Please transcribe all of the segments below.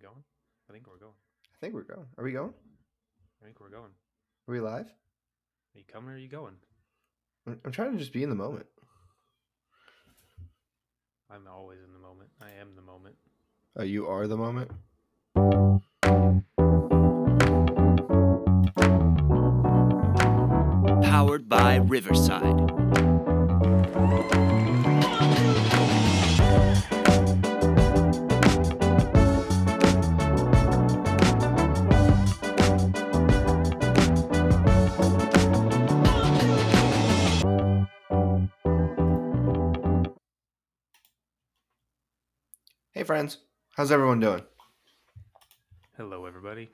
going? I think we're going. I think we're going. Are we going? I think we're going. Are we live? Are you coming or are you going? I'm, I'm trying to just be in the moment. I'm always in the moment. I am the moment. Oh, you are the moment. Powered by Riverside. Friends. How's everyone doing? Hello, everybody.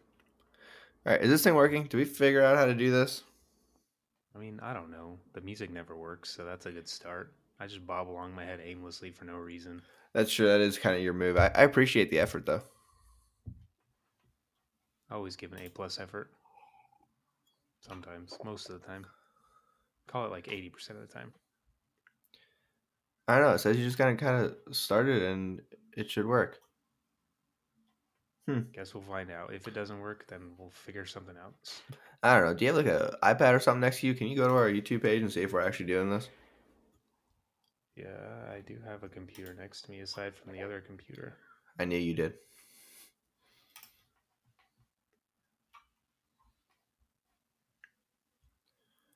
All right, is this thing working? Do we figure out how to do this? I mean, I don't know. The music never works, so that's a good start. I just bob along my head aimlessly for no reason. That's true. That is kind of your move. I, I appreciate the effort, though. I always give an A plus effort. Sometimes, most of the time. Call it like eighty percent of the time. I don't know. It says you just kind of kind of started and it should work. Guess we'll find out. If it doesn't work, then we'll figure something out. I don't know. Do you have like a iPad or something next to you? Can you go to our YouTube page and see if we're actually doing this? Yeah, I do have a computer next to me aside from the other computer. I knew you did.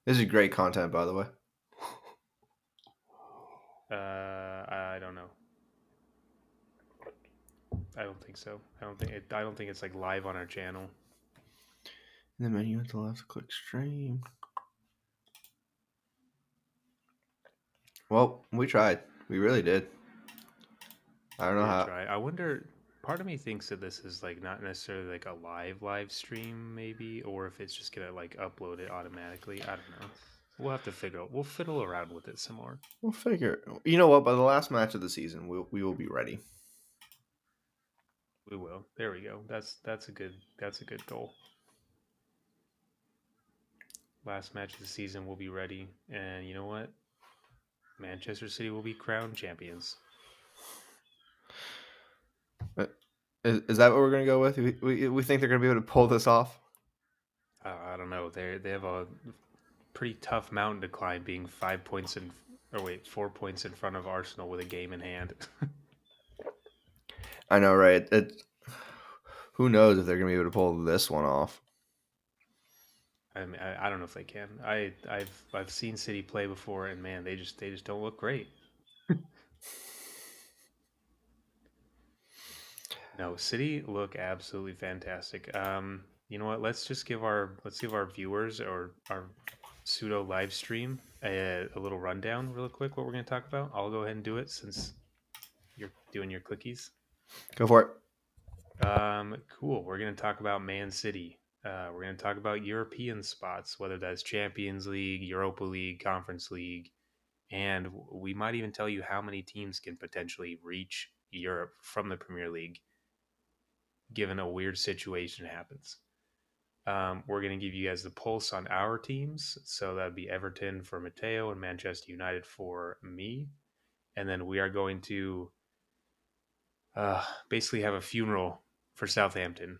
This is great content, by the way. Uh, I don't know. I don't think so. I don't think it. I don't think it's like live on our channel. In the menu at the left, click stream. Well, we tried. We really did. I don't know how. try. I wonder. Part of me thinks that this is like not necessarily like a live live stream, maybe, or if it's just gonna like upload it automatically. I don't know. We'll have to figure. out. We'll fiddle around with it some more. We'll figure. You know what? By the last match of the season, we we will be ready. We will. There we go. That's that's a good. That's a good goal. Last match of the season, we'll be ready, and you know what? Manchester City will be crowned champions. Is, is that what we're gonna go with? We, we, we think they're gonna be able to pull this off. Uh, I don't know. They they have a pretty tough mountain to climb, being five points in, or wait, four points in front of Arsenal with a game in hand. I know, right? It. Who knows if they're gonna be able to pull this one off? I mean, I, I don't know if they can. I I've I've seen City play before, and man, they just they just don't look great. no, City look absolutely fantastic. Um, you know what? Let's just give our let's give our viewers or our pseudo live stream a, a little rundown, real quick. What we're going to talk about? I'll go ahead and do it since you're doing your clickies. Go for it. Um, cool. We're going to talk about Man City. Uh, we're going to talk about European spots, whether that's Champions League, Europa League, Conference League, and we might even tell you how many teams can potentially reach Europe from the Premier League, given a weird situation happens. Um, we're going to give you guys the pulse on our teams. So that'd be Everton for Mateo and Manchester United for me. And then we are going to uh, basically have a funeral for Southampton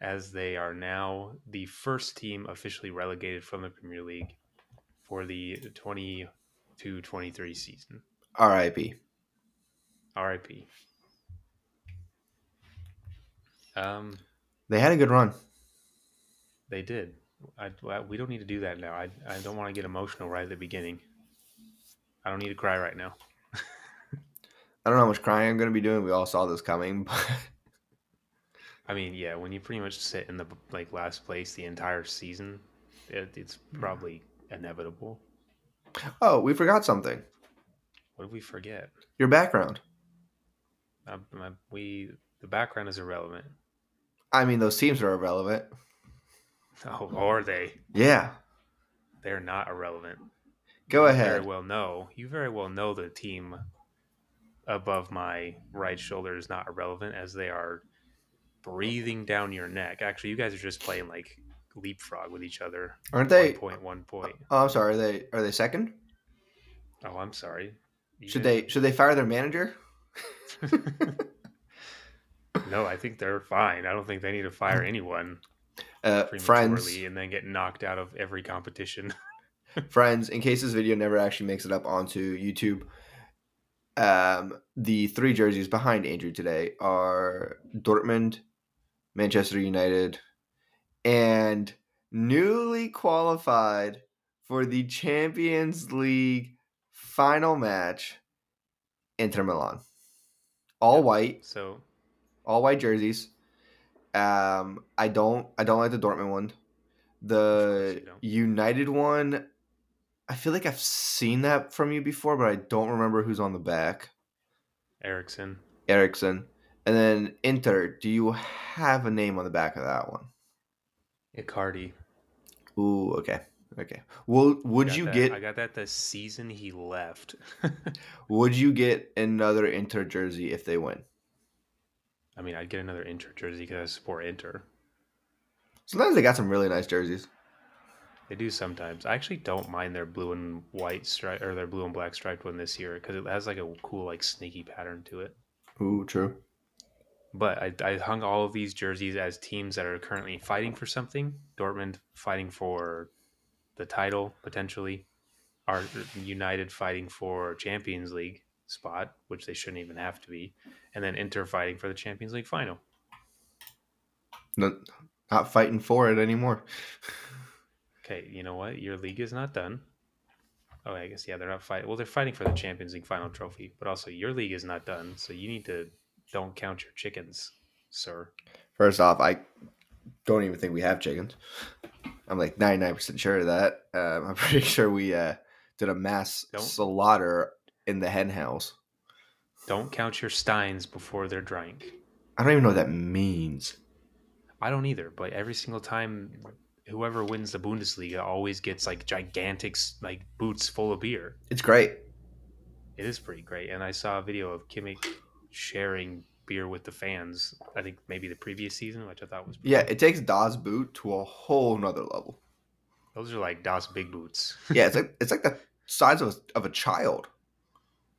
as they are now the first team officially relegated from the Premier League for the 22 23 season. R.I.P. RIP. Um, They had a good run. they did. I, I- we don't need to do that now. I, I don't want to get emotional right at the beginning. I don't need to cry right now. I don't know how much crying I'm gonna be doing. We all saw this coming, but I mean, yeah, when you pretty much sit in the like last place the entire season, it, it's probably inevitable. oh, we forgot something. What did we forget? Your background. Uh, my, we the background is irrelevant. I mean, those teams are irrelevant. Oh, are they? Yeah. They're not irrelevant. Go You Very ahead. well know. You very well know the team above my right shoulder is not irrelevant as they are breathing down your neck. Actually, you guys are just playing like leapfrog with each other. Aren't they? One point, one point. Oh, I'm sorry. Are they are they second? Oh, I'm sorry. You Should guys- they should they fire their manager? No, I think they're fine. I don't think they need to fire anyone Uh, friends, and then get knocked out of every competition. friends, in case this video never actually makes it up onto YouTube, um, the three jerseys behind Andrew today are Dortmund, Manchester United, and newly qualified for the Champions League final match, Inter Milan. All white, so all white jerseys. Um, I don't, I don't like the Dortmund one. The. United one, I feel like I've seen that from you before, but I don't remember who's on the back. Eriksen. Eriksen, and then Inter. Do you have a name on the back of that one? Icardi. Ooh, okay, okay. Well, would you that- get? I got that the season he left. Would you get another Inter jersey if they win? I mean, I'd get another Inter jersey because I support Inter. Sometimes they got some really nice jerseys. They do sometimes. I actually don't mind their blue and white stripe or their blue and black striped one this year because it has like a cool like sneaky pattern to it. Ooh, true. But I, I hung all of these jerseys as teams that are currently fighting for something. Dortmund fighting for the title potentially. Are United fighting for Champions League spot, which they shouldn't even have to be, and then Inter fighting for the Champions League final. No, not fighting for it anymore. Okay, you know what? Your league is not done. Oh, I guess yeah, they're not fighting. Well, they're fighting for the Champions League final trophy, but also your league is not done, so you need to don't count your chickens, sir. First off, I don't even think we have chickens. I'm like 99% sure of that. Um, I'm pretty sure we uh, did a mass Don't- slaughter in the hen house. Don't count your steins before they're drank. I don't even know what that means. I don't either, but every single time whoever wins the Bundesliga always gets like gigantic like boots full of beer. It's great. It is pretty great. And I saw a video of Kimmich sharing beer with the fans. I think maybe the previous season, which I thought was Yeah, it takes Das Boot to a whole nother level. those are like Das Big Boots. Yeah, it's like it's like the size of a, of a child.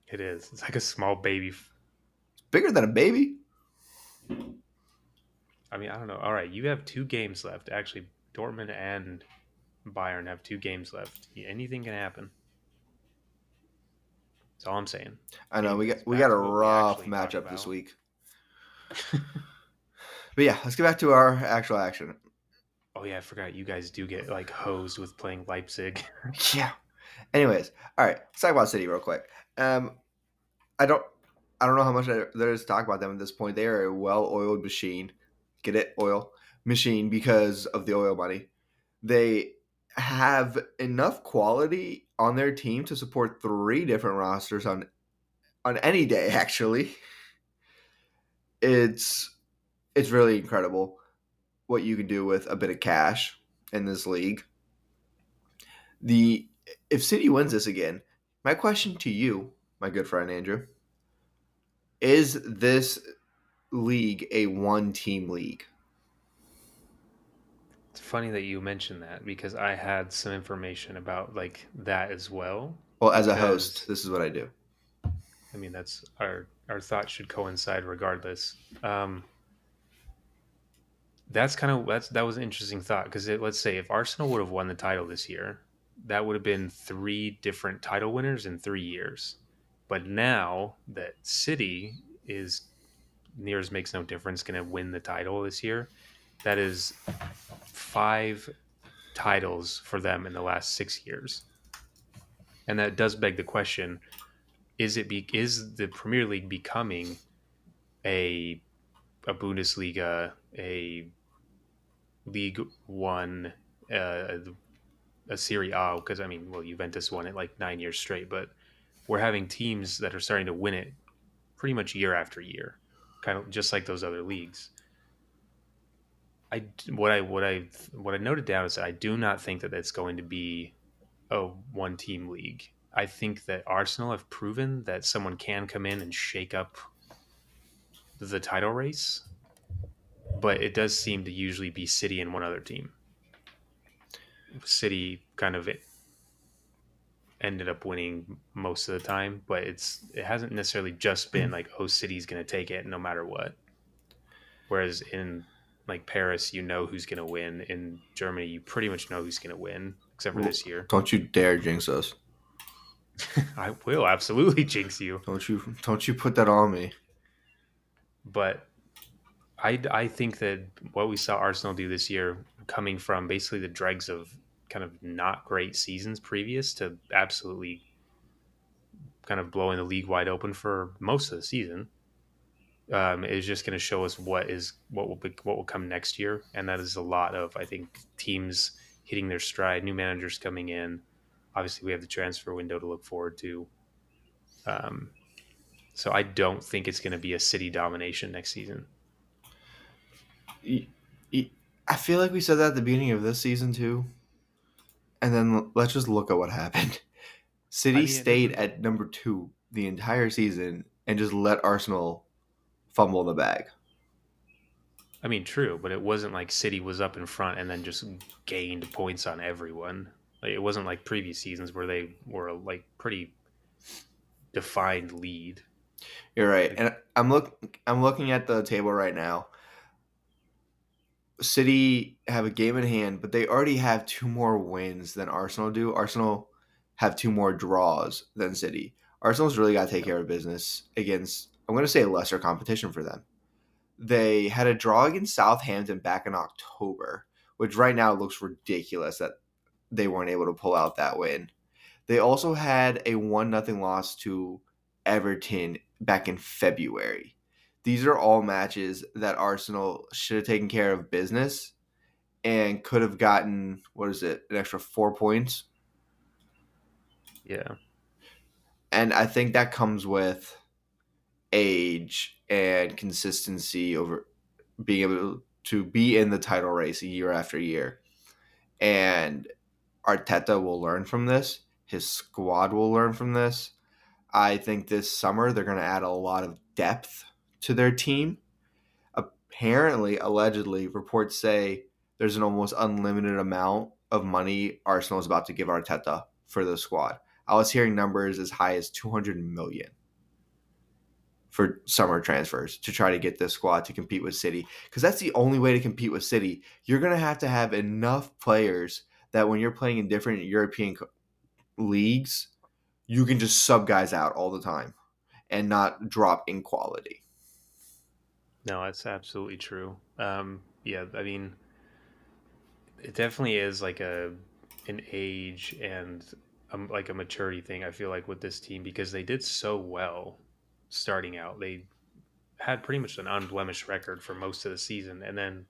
It is. It's like a small baby. It's bigger than a baby. I mean, I don't know. All right, you have two games left. Actually, Dortmund and Bayern have two games left. Anything can happen. That's all I'm saying. I know we got we got a to what we rough matchup this week. But yeah, let's get back to our actual action. Oh yeah, I forgot. You guys do get like hosed with playing Leipzig. Yeah. Anyways, all right. Let's talk about City real quick. Um, I don't, I don't know how much there is to talk about them at this point. They are a well-oiled machine. Get it, oil machine because of the oil money. They have enough quality on their team to support three different rosters on on any day. Actually, it's it's really incredible what you can do with a bit of cash in this league. The if City wins this again, my question to you, my good friend Andrew, is this league a one team league? It's funny that you mentioned that because I had some information about like that as well. Well, as a host, this is what I do. I mean, that's our our thoughts should coincide regardless. Um, that's kind of that's that was an interesting thought because let's say if Arsenal would have won the title this year, that would have been three different title winners in three years. But now that City is near as makes no difference going to win the title this year, that is five titles for them in the last six years, and that does beg the question: Is it be, is the Premier League becoming a a Bundesliga, a League One, uh, a Serie A? Because I mean, well, Juventus won it like nine years straight, but we're having teams that are starting to win it pretty much year after year, kind of just like those other leagues. I what I what I what I noted down is that I do not think that it's going to be a one team league. I think that Arsenal have proven that someone can come in and shake up the title race, but it does seem to usually be City and one other team. City kind of ended up winning most of the time, but it's it hasn't necessarily just been hmm. like oh City's going to take it no matter what. Whereas in like Paris, you know who's going to win. In Germany, you pretty much know who's going to win, except for this year. Don't you dare jinx us. I will absolutely jinx you. Don't you don't you put that on me. But I, I think that what we saw Arsenal do this year, coming from basically the dregs of kind of not great seasons previous to absolutely kind of blowing the league wide open for most of the season, um, is just going to show us what is what will be, what will come next year, and that is a lot of I think teams hitting their stride, new managers coming in. Obviously, we have the transfer window to look forward to. Um, so I don't think it's going to be a city domination next season. I feel like we said that at the beginning of this season too. And then let's just look at what happened. City I mean, stayed at number two the entire season and just let Arsenal fumble the bag. I mean, true, but it wasn't like City was up in front and then just gained points on everyone. Like, it wasn't like previous seasons where they were like pretty defined lead. You're right, and I'm look I'm looking at the table right now. City have a game in hand, but they already have two more wins than Arsenal do. Arsenal have two more draws than City. Arsenal's really got to take care of business against I'm going to say lesser competition for them. They had a draw against Southampton back in October, which right now looks ridiculous that they weren't able to pull out that win. They also had a 1 nothing loss to Everton back in February. These are all matches that Arsenal should have taken care of business and could have gotten what is it, an extra 4 points. Yeah. And I think that comes with age and consistency over being able to be in the title race year after year. And Arteta will learn from this. His squad will learn from this. I think this summer they're going to add a lot of depth to their team. Apparently, allegedly, reports say there's an almost unlimited amount of money Arsenal is about to give Arteta for the squad. I was hearing numbers as high as 200 million for summer transfers to try to get this squad to compete with City because that's the only way to compete with City. You're going to have to have enough players that when you're playing in different European leagues, you can just sub guys out all the time and not drop in quality. No, that's absolutely true. Um, yeah, I mean, it definitely is like a an age and um, like a maturity thing. I feel like with this team because they did so well starting out. They had pretty much an unblemished record for most of the season, and then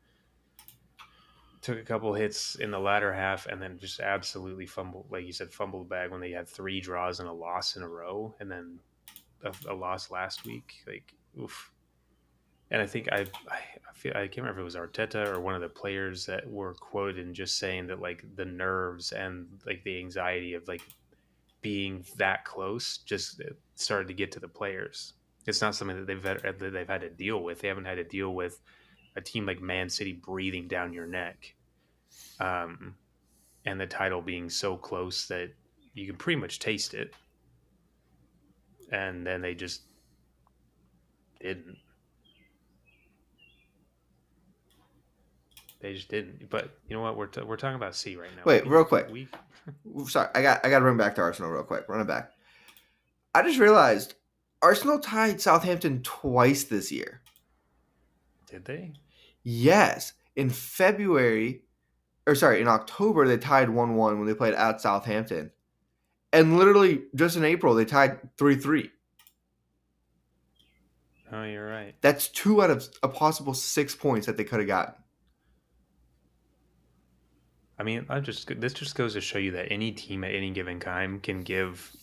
took a couple hits in the latter half, and then just absolutely fumbled, like you said, fumbled the bag when they had three draws and a loss in a row, and then a, a loss last week. Like, oof. And I think I, I, feel I can't remember if it was Arteta or one of the players that were quoted in just saying that like the nerves and like the anxiety of like being that close just started to get to the players. It's not something that they've had, that they've had to deal with. They haven't had to deal with a team like Man City breathing down your neck, um, and the title being so close that you can pretty much taste it. And then they just didn't. They just didn't. But you know what? We're, t- we're talking about C right now. Wait, real quick. We... Sorry, I got I got to run back to Arsenal real quick. Run it back. I just realized Arsenal tied Southampton twice this year. Did they? Yes, in February, or sorry, in October they tied one-one when they played at Southampton, and literally just in April they tied three-three. Oh, you're right. That's two out of a possible six points that they could have gotten. I mean, I just this just goes to show you that any team at any given time can give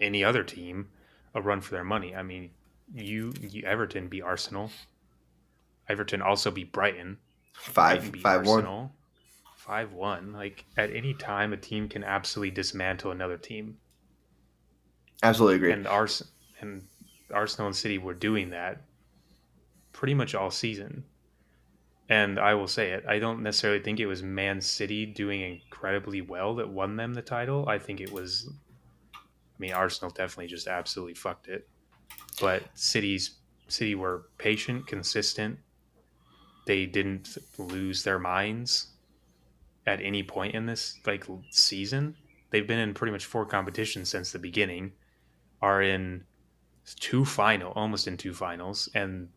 any other team a run for their money. I mean, you, you Everton beat Arsenal. Everton also beat Brighton. Five Brighton five Arsenal. one. Five one. Like at any time, a team can absolutely dismantle another team. Absolutely agree. And Ars and Arsenal and City were doing that pretty much all season. And I will say it, I don't necessarily think it was Man City doing incredibly well that won them the title. I think it was, mean, Arsenal definitely just absolutely fucked it. But City's City were patient, consistent, they didn't lose their minds at any point in this like season. They've been in pretty much four competitions since the beginning. Are in two final, almost in two finals, and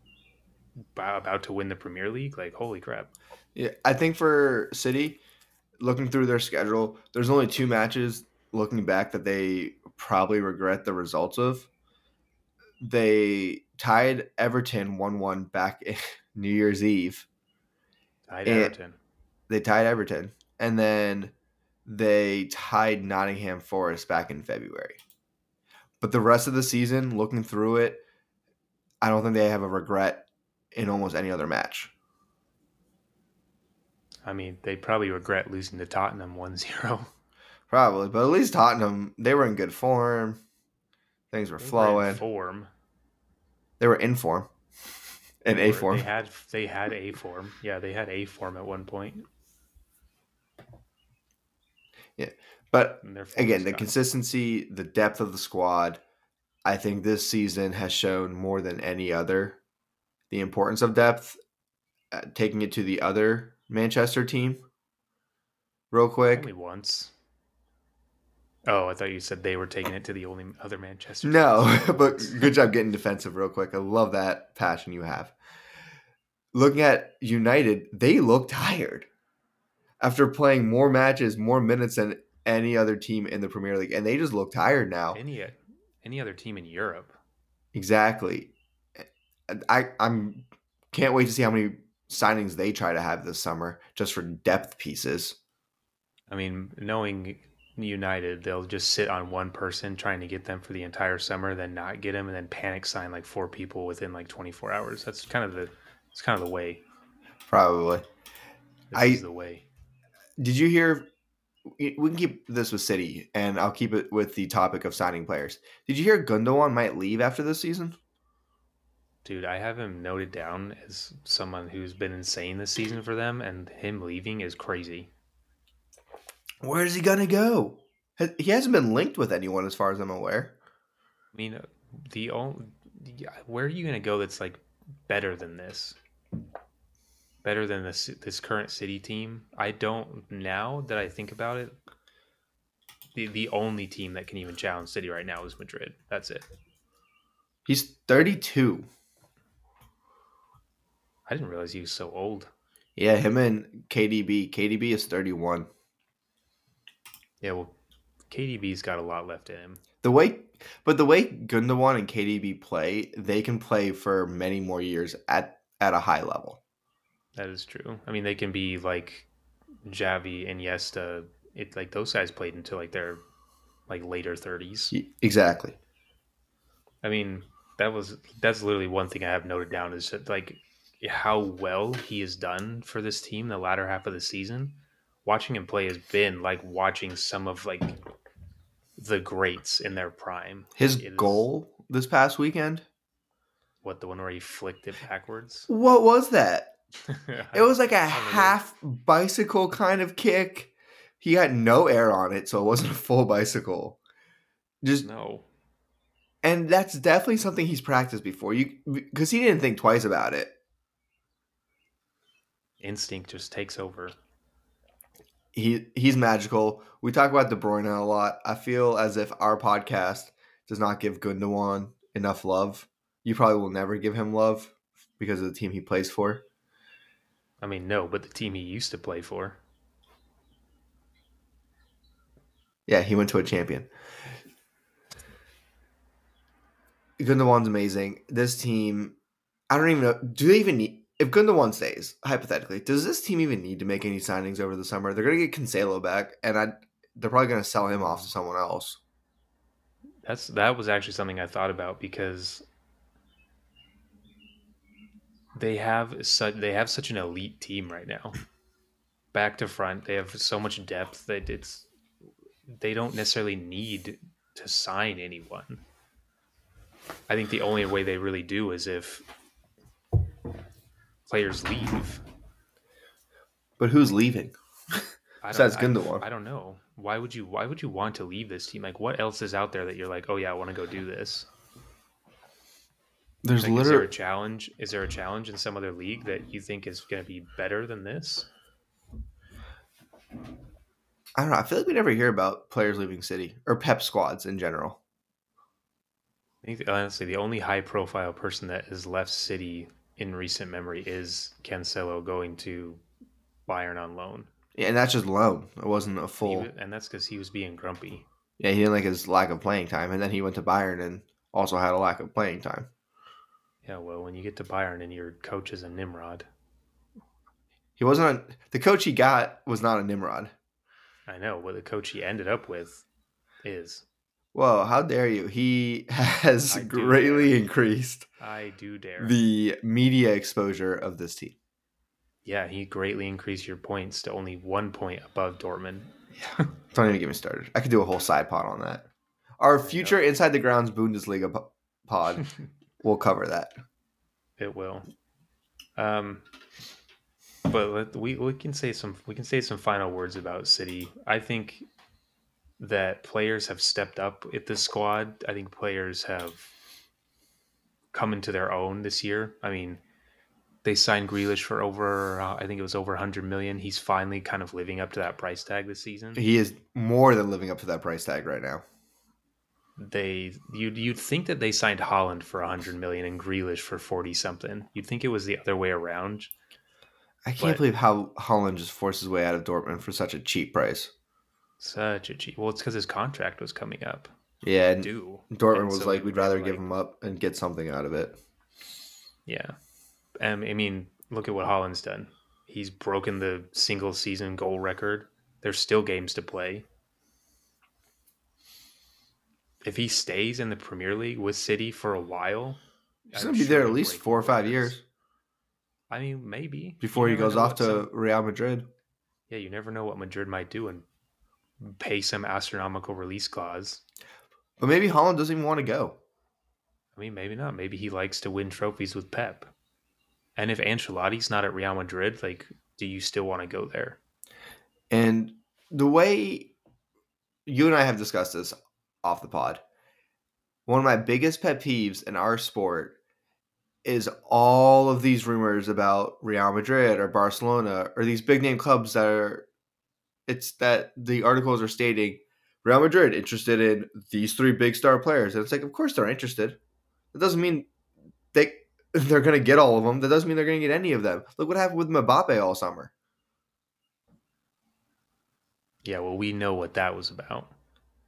about to win the Premier League. Like holy crap! Yeah, I think for City, looking through their schedule, there's only two matches looking back that they probably regret the results of. They tied Everton 1 1 back in New Year's Eve. Tied Everton. They tied Everton. And then they tied Nottingham Forest back in February. But the rest of the season, looking through it, I don't think they have a regret in almost any other match. I mean, they probably regret losing to Tottenham 1-0. Probably. But at least Tottenham, they were in good form. Things were They were in flowing. form. They were in form. In They A were- form. They had they had a form. Yeah, they had a form at one point. Yeah, but and their form again, the gone. consistency, the depth of the squad, I think this season has shown more than any other the importance of depth. Uh, taking it to the other Manchester team, real quick. only once. Oh, I thought you said they were taking it to the only other Manchester. No, but good job getting defensive real quick. I love that passion you have. Looking at United, they look tired after playing more matches, more minutes than any other team in the Premier League, and they just look tired now. any any other team in Europe. Exactly. I I'm can't wait to see how many signings they try to have this summer just for depth pieces. I mean, knowing United, they'll just sit on one person trying to get them for the entire summer, then not get them, and then panic sign like four people within like 24 hours. That's kind of the it's kind of the way. Probably. This I- is the way. Did you hear? We we can keep this with City, and I'll keep it with the topic of signing players. Did you hear Gundogan might leave after this season? Dude, I have him noted down as someone who's been insane this season for them, and him leaving is crazy. Where is he gonna go? He hasn't been linked with anyone, as far as I'm aware. I mean, the only where are you gonna go that's like better than this? Better than this this current city team? I don't. Now that I think about it, the the only team that can even challenge City right now is Madrid. That's it. He's 32. I didn't realize he was so old. Yeah, him and KDB. KDB is 31. Yeah, well, KDB's got a lot left in him. The way, but the way Gundogan and KDB play, they can play for many more years at at a high level. That is true. I mean, they can be like Xavi, Iniesta. It like those guys played until like their like later thirties. Exactly. I mean, that was that's literally one thing I have noted down is that, like how well he has done for this team the latter half of the season. Watching him play has been like watching some of like the greats in their prime. His is- goal this past weekend. What the one where he flicked it backwards? What was that? It was like a half bicycle kind of kick. He had no air on it, so it wasn't a full bicycle. Just no. and that's definitely something he's practiced before. You because he didn't think twice about it. Instinct just takes over. He he's magical. We talk about De Bruyne a lot. I feel as if our podcast does not give Gundogan enough love. You probably will never give him love because of the team he plays for. I mean, no, but the team he used to play for. Yeah, he went to a champion. Gundogan's amazing. This team, I don't even know. Do they even need? If Gundogan stays, hypothetically, does this team even need to make any signings over the summer? They're gonna get Cancelo back, and I, they're probably gonna sell him off to someone else. That's that was actually something I thought about because they have such they have such an elite team right now. Back to front, they have so much depth that it's they don't necessarily need to sign anyone. I think the only way they really do is if players leave. But who's leaving? I Besides don't, Gundogan. I, I don't know. Why would you why would you want to leave this team? Like what else is out there that you're like, "Oh yeah, I want to go do this?" There's Like, is there a challenge? Is there a challenge in some other league that you think is going to be better than this? I don't know. I feel like we never hear about players leaving City or Pep squads in general. I think honestly, the only high-profile person that has left City in recent memory is Cancelo going to Bayern on loan, Yeah, and that's just loan. It wasn't a full. and that's because he was being grumpy. Yeah, he didn't like his lack of playing time, and then he went to Bayern and also had a lack of playing time. Yeah, well, when you get to Bayern and your coach is a Nimrod, He wasn't a, the coach he got was not a Nimrod. I know what the coach he ended up with is. Whoa, how dare you? He has I greatly increased I do dare. the media exposure of this team. yeah, he greatly increased your points to only one point above Dortmund. Yeah. Don't even get me started. I could do a whole side pod on that. Our future Inside the Grounds Bundesliga pod will cover that. It will. Um, but let, we we can say some we can say some final words about City. I think that players have stepped up at the squad. I think players have come into their own this year. I mean, they signed Grealish for over uh, I think it was over 100 million. He's finally kind of living up to that price tag this season. He is more than living up to that price tag right now. They you'd you'd think that they signed Haaland for 100 million and Grealish for 40 something. You'd think it was the other way around. I can't But- believe how Haaland just forced his way out of Dortmund for such a cheap price. Such a cheap. Well, it's because his contract was coming up. Yeah, and Due. Dortmund And was so like, we'd rather like- give him up and get something out of it. Yeah. Um, I mean, look at what Haaland's done. He's broken the single season goal record. There's still games to play. If he stays in the Premier League with City for a while, He's I'm going to be sure there at least four or five years I mean, maybe before You he goes off to Real Madrid. yeah, you never know what Madrid might do and pay some astronomical release clause. But maybe Haaland doesn't even want to go. I mean, maybe not. Maybe he likes to win trophies with Pep. And if Ancelotti's not at Real Madrid, like, do you still want to go there? And the way you and I have discussed this off the pod, one of my biggest pet peeves in our sport is all of these rumors about Real Madrid or Barcelona or these big name clubs that are it's that the articles are stating Real Madrid interested in these three big star players. And it's like, of course they're interested. That doesn't mean they they're gonna get all of them. That doesn't mean they're gonna get any of them. Look what happened with Mbappe all summer. Yeah, well, we know what that was about.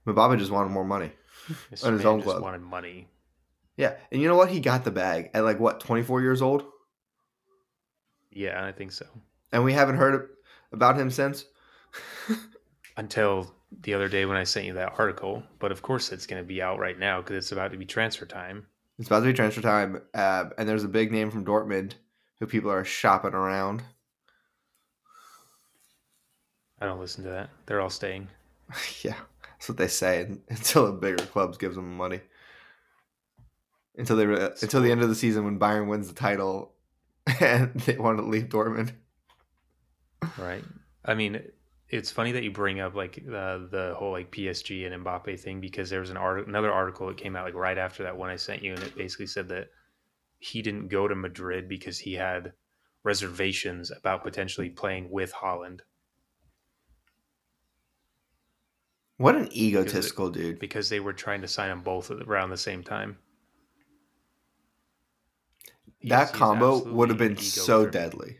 Mbappe just wanted more money. Mr. On his own just club. wanted money. Yeah, and you know what? He got the bag at like what, 24 years old, Yeah, I think so. and we haven't heard about him since. Until the other day when I sent you that article. But of course, it's going to be out right now because it's about to be transfer time. It's about to be transfer time, uh, and there's a big name from Dortmund who people are shopping around. I don't listen to that. They're all staying. yeah, that's what they say until the bigger clubs gives them money. Until they re- until the end of the season when Bayern wins the title, and they want to leave Dortmund. Right. I mean, it's funny that you bring up like the the whole like PSG and Mbappe thing because there was an art another article that came out like right after that one I sent you, and it basically said that he didn't go to Madrid because he had reservations about potentially playing with Haaland What an egotistical dude! because they were trying to sign them both around the same time. He's- That combo would have been so deadly.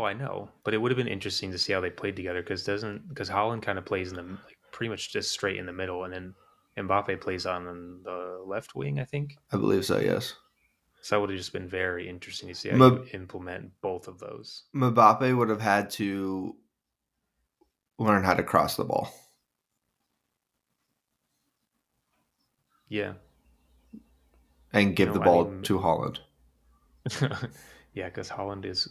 Oh, I know, but it would have been interesting to see how they played together because doesn't because Haaland kind of plays in the like pretty much just straight in the middle, and then Mbappe plays on the left wing, I think. I believe so. Yes, So that would have just been very interesting to see how you implement both of those. Mbappe would have had to learn how to cross the ball. Yeah, and give No, the I ball mean- to Haaland. yeah, because Haaland is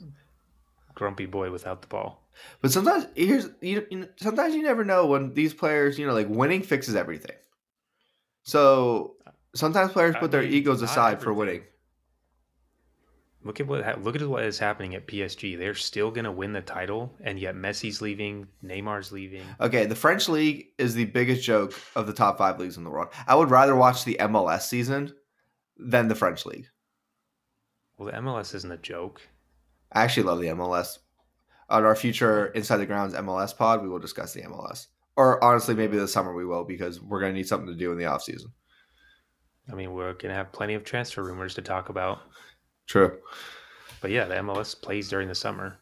grumpy boy without the ball. But sometimes here's you, you know, sometimes you never know when these players, you know, like winning fixes everything. So sometimes players I put their mean, egos not aside for winning. Look at what look at what is happening at PSG. They're still gonna win the title, and yet Messi's leaving, Neymar's leaving. Okay, the French league is the biggest joke of the top five leagues in the world. I would rather watch the MLS season than the French league. Well, the MLS isn't a joke. I actually love the MLS. On our future Inside the Grounds MLS pod, we will discuss the MLS. Or honestly, maybe this summer we will because we're going to need something to do in the off season. I mean, we're gonna have plenty of transfer rumors to talk about. True. But yeah, the MLS plays during the summer.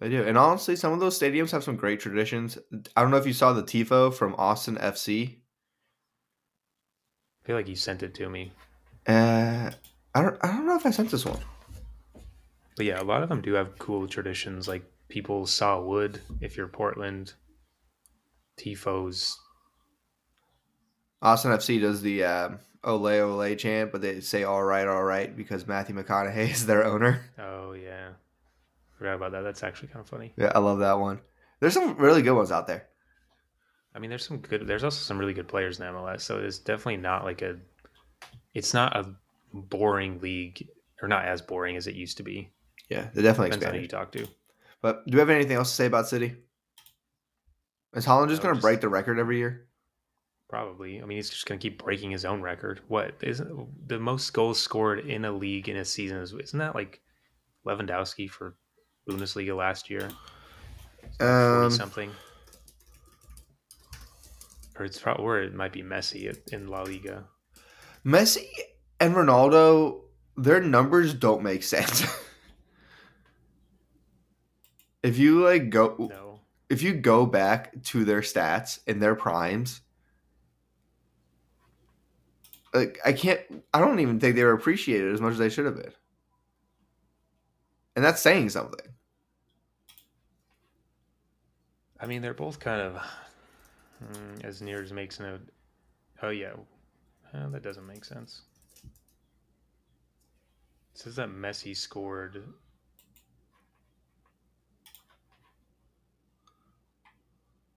They do. And honestly, some of those stadiums have some great traditions. I don't know if you saw the TIFO from Austin FC. I feel like you sent it to me. Uh, I don't. I don't know if I sent this one. But yeah, a lot of them do have cool traditions. Like people saw wood if you're Portland. Tifos. Austin FC does the um, "Ole Ole" chant, but they say "All right, all right" because Matthew McConaughey is their owner. Oh yeah, forgot about that. That's actually kind of funny. Yeah, I love that one. There's some really good ones out there. I mean, there's some good. There's also some really good players in MLS. So it's definitely not like a. It's not a boring league, or not as boring as it used to be. Yeah, they definitely Depends on who you expanded. talk to. But do we have anything else to say about City? Is Haaland just No, going to break the record every year? Probably. I mean, he's just going to keep breaking his own record. What isn't the most goals scored in a league in a season? Is isn't that like Lewandowski for Bundesliga last year? Um, something. Or it's probably, or it might be Messi in La Liga. Messi and Ronaldo, their numbers don't make sense. if you like go, No, if you go back to their stats in their primes, like I can't, I don't even think they were appreciated as much as they should have been, and that's saying something. I mean they're both kind of mm, as near as makes no. Oh yeah, Uh, that doesn't make sense. It says that Messi scored.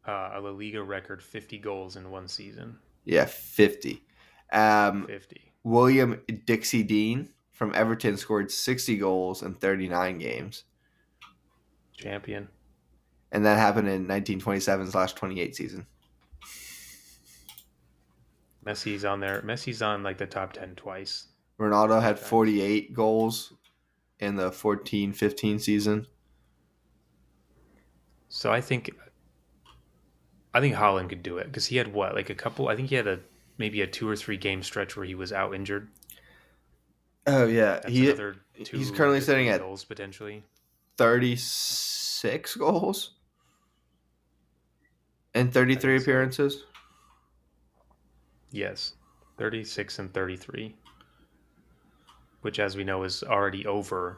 Uh, a La Liga record 50 goals in one season. Yeah, fifty. Um, 50. William Dixie Dean from Everton scored 60 goals in 39 games. Champion. And that happened in 1927 slash 28 season. Messi's on there. Messi's on like the top 10 twice. Ronaldo had 48 goals in the 14 15 season. So I think I think Haaland could do it because he had what like a couple. I think he had a maybe a two or three game stretch where he was out injured. Oh, yeah. That's He he's currently sitting three at- goals potentially. 36 goals and 33 think so. appearances. Yes, thirty six and thirty three, which as we know is already over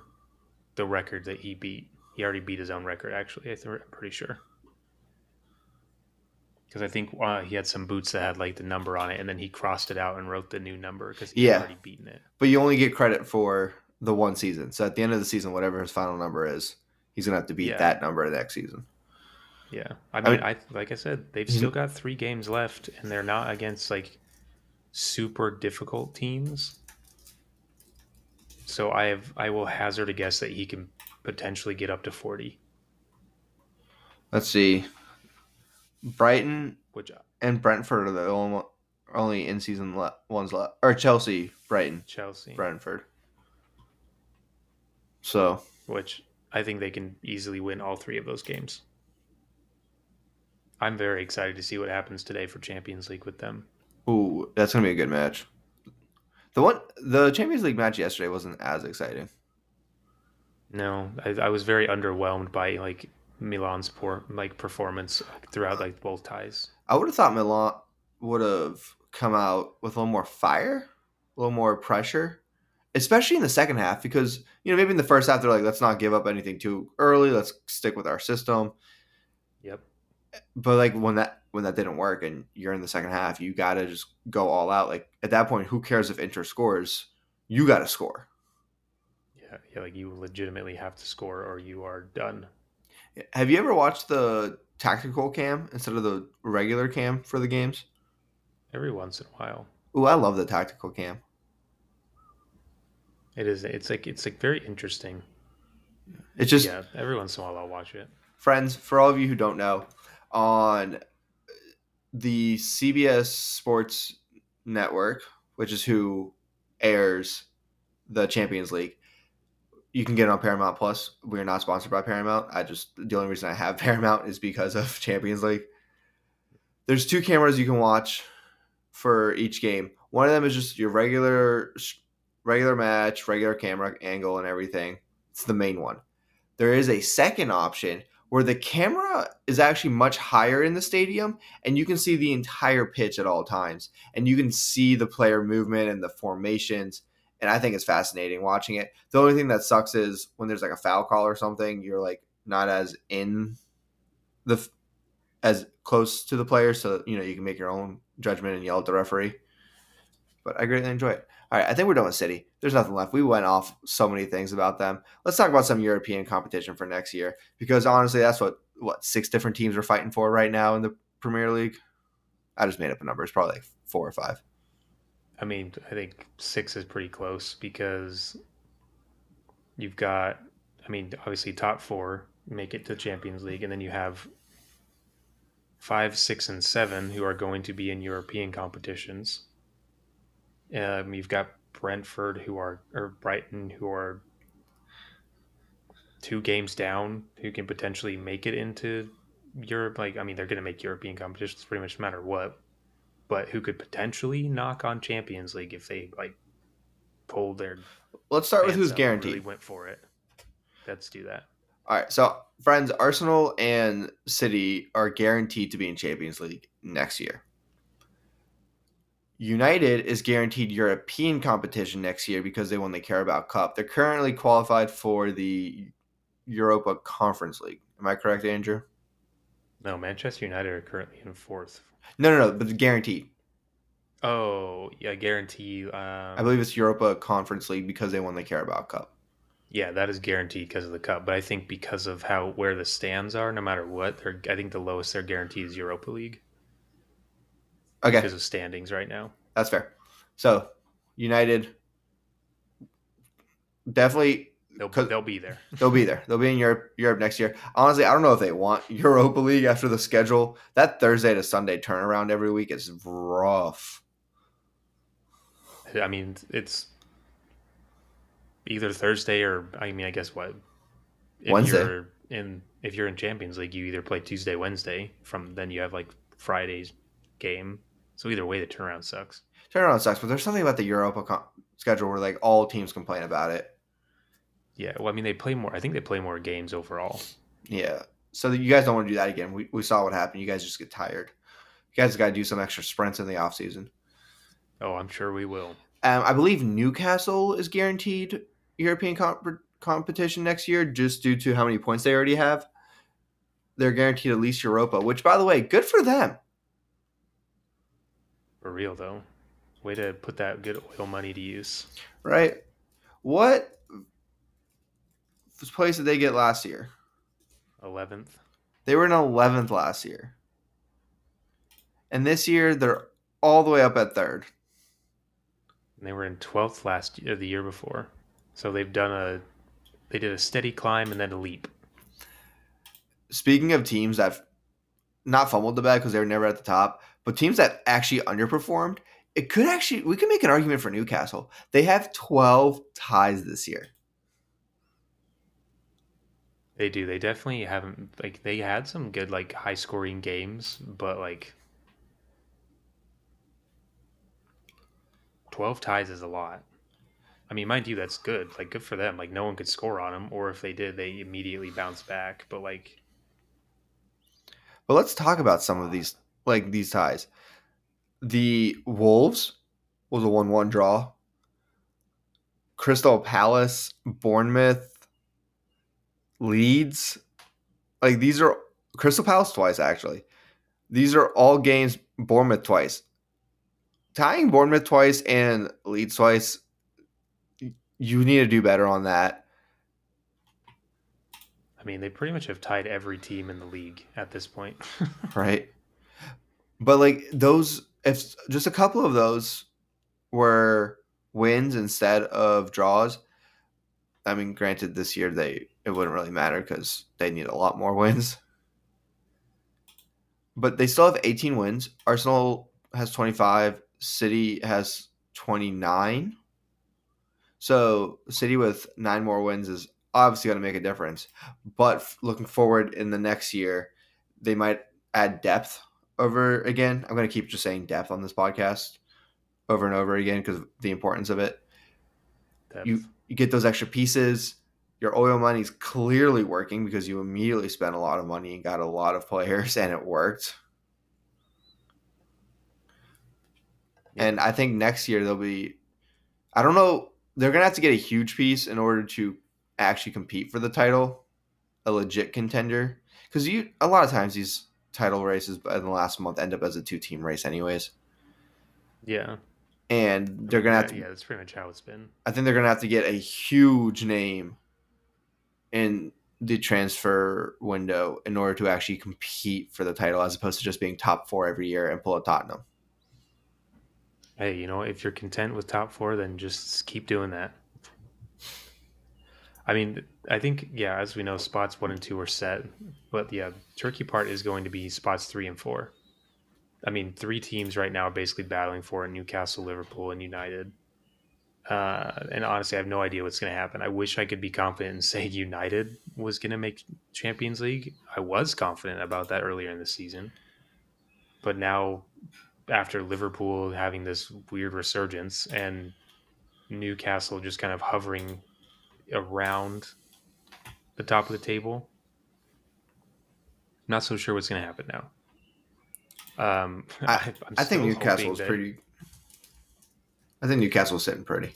the record that he beat. He already beat his own record. Actually, I I'm pretty sure. Because I think uh, he had some boots that had like the number on it, and then he crossed it out and wrote the new number because he Yeah. had already beaten it. But you only get credit for the one season. So at the end of the season, whatever his final number is, he's going to have to beat Yeah. that number next season. Yeah, I I mean, mean- I, like I said, they've Mhm. still got three games left, and they're not against like super difficult teams. So I have, I will hazard a guess that he can potentially get up to forty, Let's see. Brighton which uh, and Brentford are the only, only in season le- ones left. Or Chelsea, Brighton, Chelsea, Brentford. So which I think they can easily win all three of those games. I'm very excited to see what happens today for Champions League with them. Ooh, that's gonna be a good match. The one, the Champions League match yesterday wasn't as exciting. No, I, I was very underwhelmed by like Milan's poor like performance throughout like both ties. I would have thought Milan would have come out with a little more fire, a little more pressure, especially in the second half. Because you know maybe in the first half they're like, let's not give up anything too early. Let's stick with our system. Yep. But like when that when that didn't work and you're in the second half, you gotta just go all out. Like at that point, who cares if Inter scores? You gotta score. Yeah, yeah, like you legitimately have to score or you are done. Have you ever watched the tactical cam instead of the regular cam for the games? Every once in a while. Ooh, I love the tactical cam. It is it's like it's like very interesting. It's just yeah, every once in a while I'll watch it. friends, for all of you who don't know, on the CBS Sports Network, which is who airs the Champions League. You can get it on Paramount Plus. We're not sponsored by Paramount. I just the only reason I have Paramount is because of Champions League. There's two cameras you can watch for each game. One of them is just your regular regular match, regular camera angle and everything. It's the main one. There is a second option where the camera is actually much higher in the stadium and you can see the entire pitch at all times and you can see the player movement and the formations and I think it's fascinating watching it. The only thing that sucks is when there's like a foul call or something, you're like not as in the as close to the player, so you know you can make your own judgment and yell at the referee. But I greatly enjoy it. All right, I think we're done with City. There's nothing left. We went off so many things about them. Let's talk about some European competition for next year because honestly, that's what what six different teams are fighting for right now in the Premier League. I just made up a number. It's probably like four or five. I mean, I think six is pretty close because you've got, I mean, obviously top four make it to Champions League, and then you have five, six, and seven who are going to be in European competitions. Um, you've got Brentford who are or Brighton who are two games down who can potentially make it into Europe. Like, I mean, they're going to make European competitions pretty much no matter what but who could potentially knock on Champions League if they like pulled their. Let's start with who's guaranteed. Really went for it. Let's do that. All right, so friends, Arsenal and City are guaranteed to be in Champions League next year. United is guaranteed European competition next year because they won the Carabao Cup. They're currently qualified for the Europa Conference League. Am I correct, Andrew? No, Manchester United are currently in fourth no, no, no, but guaranteed. Oh, yeah, guarantee. Um, I believe it's Europa Conference League because they won the Carabao Cup. Yeah, that is guaranteed because of the cup. But I think because of how where the stands are, no matter what, they're I think the lowest they're guaranteed is Europa League. Okay. Because of standings right now. That's fair. So, United definitely They'll, they'll be there. they'll be there. They'll be in Europe Europe next year. Honestly, I don't know if they want Europa League after the schedule. That Thursday to Sunday turnaround every week is rough. I mean, it's either Thursday or I mean, I guess what if Wednesday. You're in if you're in Champions League, you either play Tuesday, Wednesday. From then you have like Friday's game. So either way, the turnaround sucks. Turnaround sucks, but there's something about the Europa schedule where like all teams complain about it. Yeah, well, I mean, they play more. I think they play more games overall. Yeah. So you guys don't want to do that again. We, we saw what happened. You guys just get tired. You guys got to do some extra sprints in the off season. Oh, I'm sure we will. Um, I believe Newcastle is guaranteed European comp- competition next year just due to how many points they already have. They're guaranteed at least Europa, which, by the way, good for them. For real, though. Way to put that good oil money to use. Right. What place did they get last year? Eleventh. They were in eleventh last year, and this year they're all the way up at third. And they were in twelfth last year, the year before. So they've done a, they did a steady climb and then a leap. Speaking of teams that not fumbled the bag because they were never at the top, but teams that actually underperformed, it could actually we could make an argument for Newcastle. They have twelve ties this year. They do. They definitely haven't like they had some good like high scoring games, but like 12 ties is a lot. I mean, mind you, that's good. Like, good for them. Like, no one could score on them, or if they did, they immediately bounce back. But like, but let's talk about some of these like these ties. The Wolves was a one-one draw. Crystal Palace, Bournemouth, Leeds, like these are Crystal Palace twice actually. These are all games Bournemouth twice. Tying Bournemouth twice and Leeds twice, you need to do better on that. I mean, they pretty much have tied every team in the league at this point. right. But like those if just a couple of those were wins instead of draws, I mean, granted, this year they it wouldn't really matter because they need a lot more wins. But they still have 18 wins. Arsenal has 25. City has 29. So City with nine more wins is obviously going to make a difference. But looking forward in the next year, they might add depth over again. I'm going to keep just saying depth on this podcast over and over again because of the importance of it. Depth. You you get those extra pieces. Your oil money's clearly working because you immediately spent a lot of money and got a lot of players, and it worked. Yeah. And I think next year they'll be. I don't know. They're gonna have to get a huge piece in order to actually compete for the title, a legit contender. Because you a lot of times these title races in the last month end up as a two team race, anyways. yeah. And they're gonna have to yeah, that's pretty much how it's been. I think they're gonna have to get a huge name in the transfer window in order to actually compete for the title, as opposed to just being top four every year and pull a Tottenham. Hey, you know, if you're content with top four, then just keep doing that. I mean, I think yeah, as we know, spots one and two are set, but yeah, Turkey part is going to be spots three and four. I mean, three teams right now are basically battling for it: Newcastle, Liverpool, and United. Uh, and honestly, I have no idea what's going to happen. I wish I could be confident and say United was going to make Champions League. I was confident about that earlier in the season, but now after Liverpool having this weird resurgence and Newcastle just kind of hovering around the top of the table. Not so sure what's going to happen now. Um, I, I'm I think Newcastle's that- pretty. I think Newcastle's sitting pretty.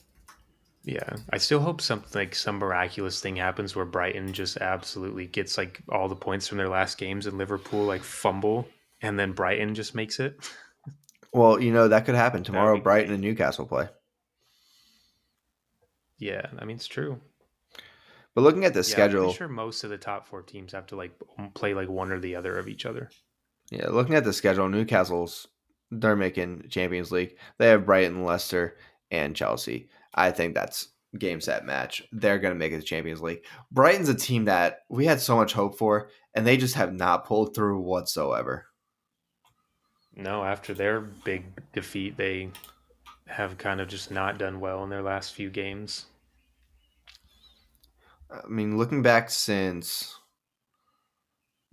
Yeah, I still hope something like some miraculous thing happens where Brighton just absolutely gets like all the points from their last games and Liverpool like fumble and then Brighton just makes it. Well, you know that could happen tomorrow. Brighton and Newcastle play. Yeah, I mean it's true. But looking at the Yeah, I'm schedule, pretty sure most of the top four teams have to like play like one or the other of each other. Yeah, looking at the schedule, Newcastle's they're making Champions League. They have Brighton, Leicester, and Chelsea. I think that's game set match. They're going to make it to Champions League. Brighton's a team that we had so much hope for, and they just have not pulled through whatsoever. No, after their big defeat, they have kind of just not done well in their last few games. I mean, looking back since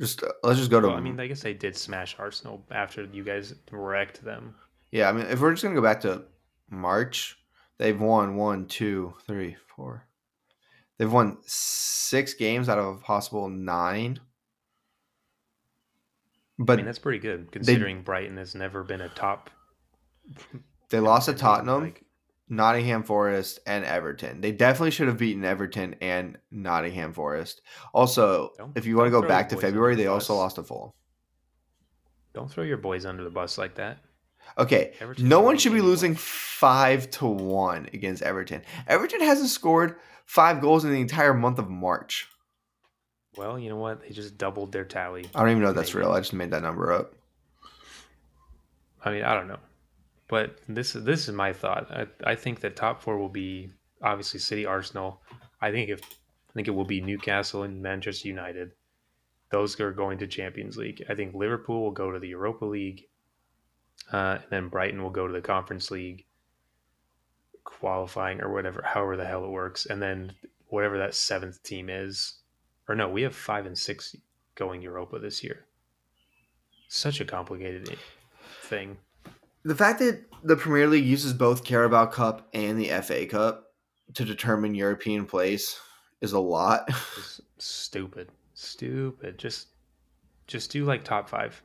just uh, let's just go to Well, I mean, I guess they did smash Arsenal after you guys wrecked them. yeah. I mean, if we're just gonna go back to March, they've won one, two, three, four. They've won six games out of a possible nine. But I mean, that's pretty good considering Brighton has never been a top. they lost to Tottenham, like- Nottingham Forest, and Everton. They definitely should have beaten Everton and Nottingham Forest. Also, Don't- if you want to go back to February, the they also lost to Fulham. Don't throw your boys under the bus like that. Okay, Everton no one should be losing five to one against Everton. Everton hasn't scored five goals in the entire month of March. Well, you know what? They just doubled their tally. I don't even know if that's real. I just made that number up. I mean, I don't know, but this is this is my thought. I, I think that top four will be obviously City, Arsenal. I think if I think it will be Newcastle and Manchester United. Those are going to Champions League. I think Liverpool will go to the Europa League, uh, and then Brighton will go to the Conference League qualifying or whatever, however the hell it works, and then whatever that seventh team is, or no, we have five and six going Europa this year. Such a complicated thing. The fact that the Premier League uses both Carabao Cup and the FA Cup to determine European place is a lot. Stupid. Stupid. Just just do like top five.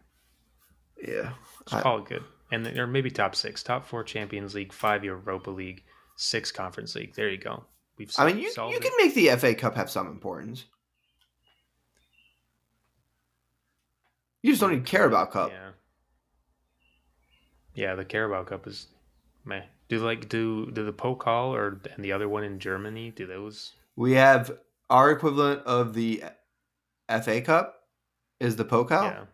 yeah. Just I- call it good. And then, or maybe top six. Top four Champions League, five Europa League, six Conference League. There you go. We've I mean, you, you it. can make the FA Cup have some importance. You just don't need Carabao Cup. Yeah. Yeah, the Carabao Cup is meh. Do like do do the Pokal or and the other one in Germany? Do those? We have our equivalent of the FA Cup is the Pokal, Yeah.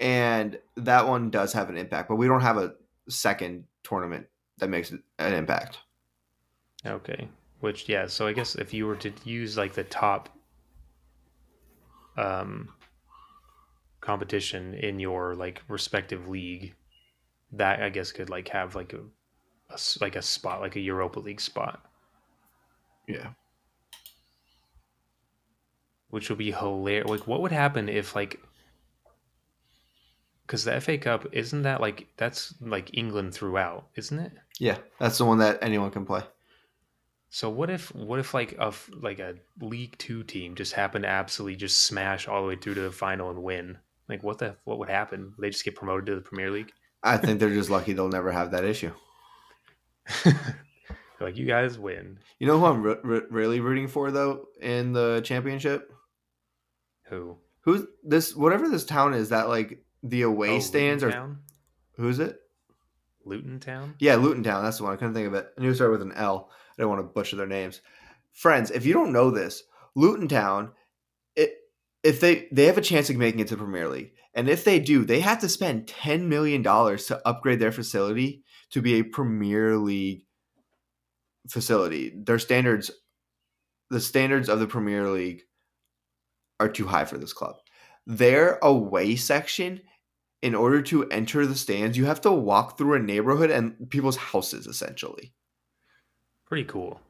and that one does have an impact, but we don't have a second tournament that makes an impact. Okay. Which yeah, so I guess if you were to use like the top um competition in your like respective league, that I guess could like have like a a like a spot, like a Europa League spot, Yeah. which would be hilarious. Like, what would happen if like, because the FA Cup isn't that like that's like England throughout, isn't it? Yeah. That's the one that anyone can play. So what if what if like a like a League Two team just happened to absolutely just smash all the way through to the final and win? Like what the what would happen? Would they just get promoted to the Premier League? I think they're just lucky they'll never have that issue. like you guys win. You know who I'm re- re- really rooting for though in the championship? Who? Who's this? Whatever this town is, that like the away Oh, stands Luton are. Town? Who's it? Luton Town. Yeah, Luton Town. That's the one. I couldn't think of it. I knew it started with an L. I don't want to butcher their names. Friends, if you don't know this, Luton Town, it, if they they have a chance of making it to Premier League, and if they do, they have to spend ten million dollars to upgrade their facility to be a Premier League facility. Their standards, the standards of the Premier League, are too high for this club. Their away section in order to enter the stands, you have to walk through a neighborhood and people's houses essentially. Pretty cool.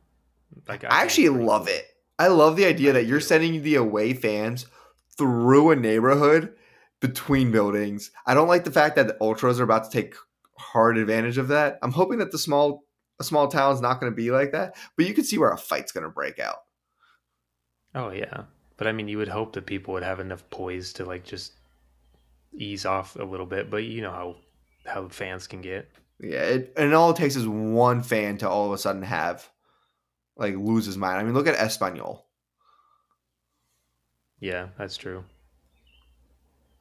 Like I, it's actually love it. I love the idea I that you're sending the away fans through a neighborhood between buildings. I don't like the fact that the ultras are about to take hard advantage of that. I'm hoping that the small a small town's not going to be like that, but you can see where a fight's going to break out. Oh yeah, but I mean, you would hope that people would have enough poise to like just ease off a little bit. But you know how how fans can get. Yeah, it, and all it takes is one fan to all of a sudden have like lose his mind. I mean, look at Espanyol. Yeah, that's true.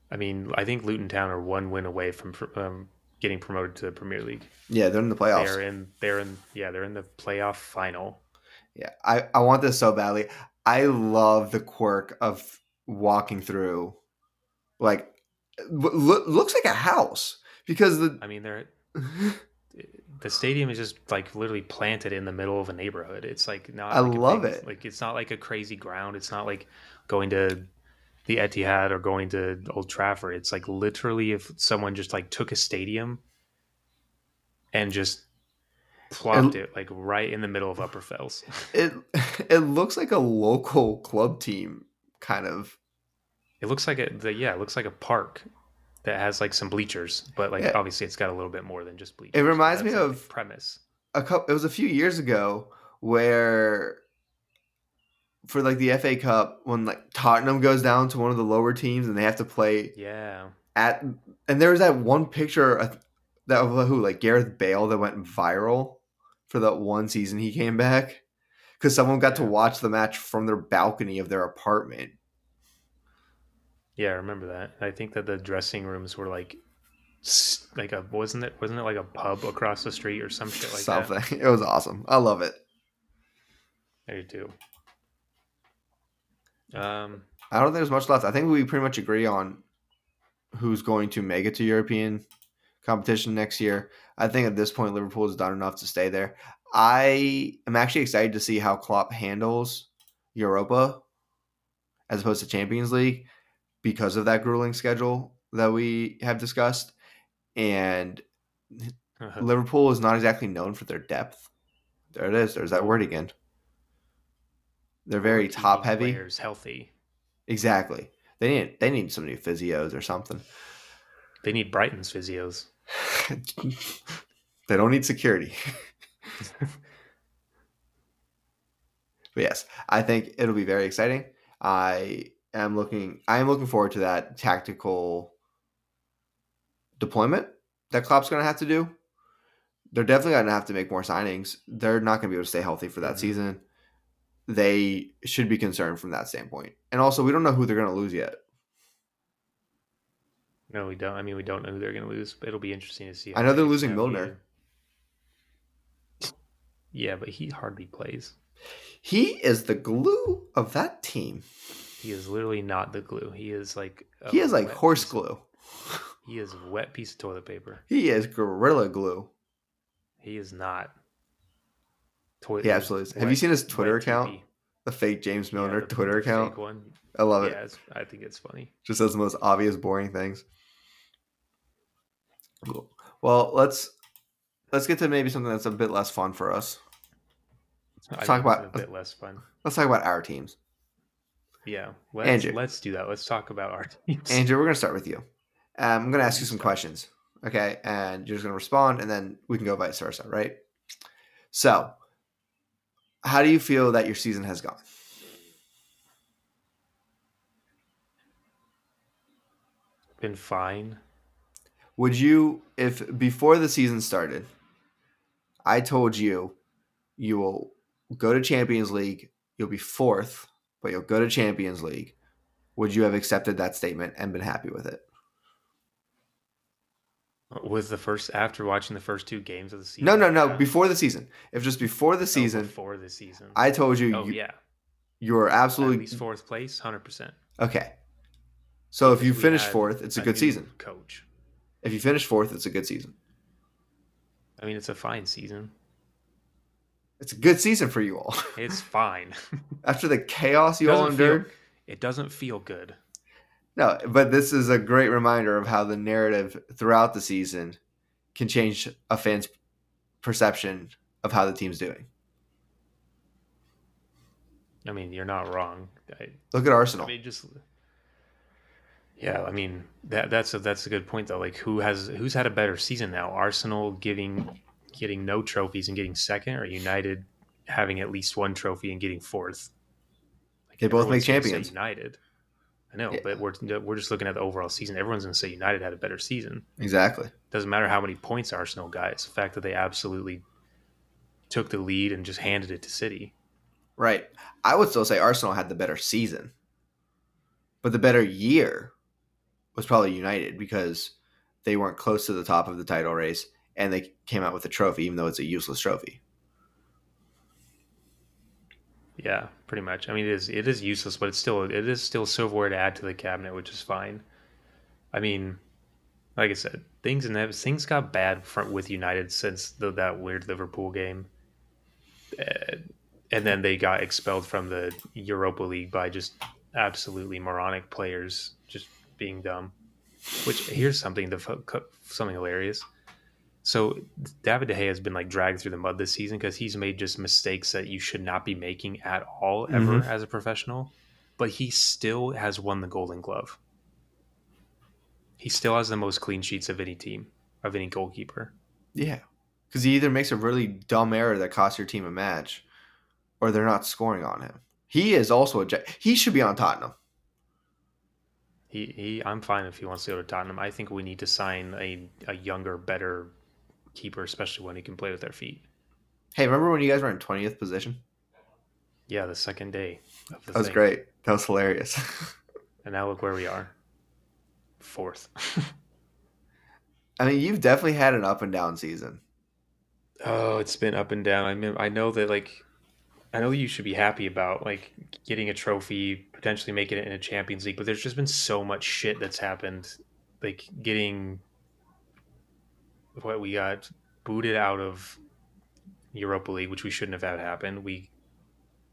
I mean, I think Luton Town are one win away from um, getting promoted to the Premier League. Yeah, they're in the playoffs. They're in. They're in. Yeah, they're in the playoff final. Yeah, I, I want this so badly. I love the quirk of walking through, like, lo- lo- looks like a house because the I mean, they're the stadium is just like literally planted in the middle of a neighborhood. It's like not. I like love it. Like it's not like a crazy ground. It's not like going to the Etihad or going to Old Trafford. It's like literally if someone just like took a stadium and just plopped it like right in the middle of Upper Fells. it it looks like a local club team kind of. It looks like a the, yeah, it looks like a park that has like some bleachers, but like Yeah. obviously it's got a little bit more than just bleachers. It reminds me like, of- premise. A couple. It was a few years ago where. For like the FA Cup, when like Tottenham goes down to one of the lower teams and they have to play Yeah. at and there was that one picture uh, that of who like Gareth Bale that went viral for that one season he came back because someone got to watch the match from their balcony of their apartment. Yeah, I remember that. I think that the dressing rooms were like, like a wasn't it wasn't it like a pub across the street or some shit like that? Something. It was awesome. I love it. I do too. Um, I don't think there's much left. I think we pretty much agree on who's going to make it to European competition next year. I think at this point Liverpool has done enough to stay there. I am actually excited to see how Klopp handles Europa as opposed to Champions League because of that grueling schedule that we have discussed. And Liverpool is not exactly known for their depth. There it is. There's that word again. They're very top heavy. Players healthy. Exactly. They need they need some new physios or something. They need Brighton's physios. they don't need security. but yes, I think it'll be very exciting. I am looking I am looking forward to that tactical deployment that Klopp's going to have to do. They're definitely going to have to make more signings. They're not going to be able to stay healthy for that Mhm. season. They should be concerned from that standpoint. And also, we don't know who they're going to lose yet. No, we don't. I mean, we don't know who they're going to lose, but it'll be interesting to see. I know they're losing Milner. he- Yeah, but he hardly plays. He is the glue of that team. He is literally not the glue. He is like He is like horse piece of- glue. He is a wet piece of toilet paper. He is gorilla glue. He is not. Toilet. He absolutely is. Have you seen his Twitter account? The fake James Milner Twitter account. one. I love it. Yeah, it's, I think it's funny. Just says the most obvious, boring things. Cool. Well, let's let's get to maybe something that's a bit less fun for us. I talk about- a bit less fun. Let's talk about our teams. Yeah, let's Andrew. let's do that. Let's talk about our teams. Andrew, we're gonna start with you. Um, I'm gonna ask you some questions, okay? And you're just gonna respond, and then we can go vice versa, right? So, how do you feel that your season has gone? Been fine. Would you, if before the season started, I told you you will go to Champions League, you'll be fourth, but you'll go to Champions League, would you have accepted that statement and been happy with it? Was the first after watching the first two games of the season? No, no, no. Before the season, if just before the Oh, season, before the season. I told you oh you, yeah, you at absolutely least fourth place, hundred percent. okay. So if you finish fourth, it's a a good season. Coach. If you finish fourth, it's a good season. I mean, it's a fine season. It's a good season for you all. It's fine. After the chaos you all Doesn't feel- endured. it doesn't feel good. No, but this is a great reminder of how the narrative throughout the season can change a fan's perception of how the team's doing. I mean, you're not wrong. I, Look at Arsenal. I mean, just yeah. I mean, that that's a that's a good point though. Like, who has who's had a better season now? Arsenal giving getting no trophies and getting second, or United having at least one trophy and getting fourth? Like, They both make everyone's gonna say champions. United. I know, Yeah. but we're we're just looking at the overall season. Everyone's going to say United had a better season. exactly. Doesn't matter how many points Arsenal got. It's the fact that they absolutely took the lead and just handed it to City. Right. I would still say Arsenal had the better season. But the better year was probably United because they weren't close to the top of the title race and they came out with a trophy, even though it's a useless trophy. Yeah, pretty much. I mean, it is it is useless, but it's still it is still silverware to add to the cabinet, which is fine. I mean, like I said, things and things got bad front with United since the, that weird Liverpool game, uh, and then they got expelled from the Europa League by just absolutely moronic players just being dumb. Which here's something to fo- something hilarious. So David De Gea has been like dragged through the mud this season because he's made just mistakes that you should not be making at all ever Mhm. as a professional. But he still has won the Golden Glove. He still has the most clean sheets of any team, of any goalkeeper. Yeah. Because he either makes a really dumb error that costs your team a match or they're not scoring on him. He is also a. He should be on Tottenham. He, he I'm fine if he wants to go to Tottenham. I think we need to sign a, a younger, better keeper, especially when he can play with their feet. Hey, remember when you guys were in 20th position? Yeah, the second day of the That was thing. great. That was hilarious. And now look where we are. Fourth. I mean, you've definitely had an up and down season. Oh, it's been up and down. I mean, I know that like, I know you should be happy about like getting a trophy, potentially making it in a Champions League, but there's just been so much shit that's happened. Like getting what we got booted out of Europa League, which we shouldn't have had happen. We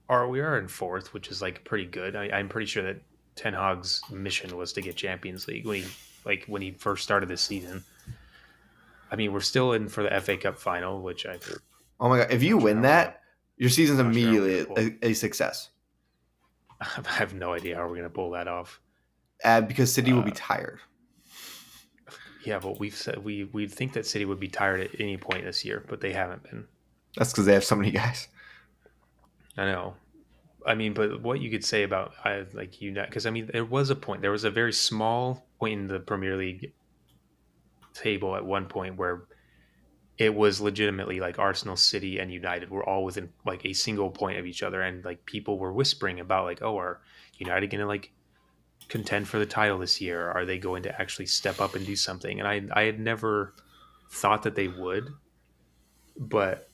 are we are in fourth, which is like pretty good. I, I'm pretty sure that Ten Hag's mission was to get Champions League when he like when he first started this season. I mean, we're still in for the FA Cup final, which I Oh my god! If you sure win that, your season's sure how immediately we're a, a success. I have no idea how we're gonna pull that off. Uh, because City will be Uh, tired. Yeah, but we've said we we'd think that City would be tired at any point this year, but they haven't been. That's because they have so many guys. I know. I mean, but what you could say about I like you because I mean there was a point. There was a very small point in the Premier League table at one point where it was legitimately like Arsenal, City, and United were all within like a single point of each other, and like people were whispering about like, oh, are United going to like contend for the title this year? Are they going to actually step up and do something? And I I had never thought that they would, but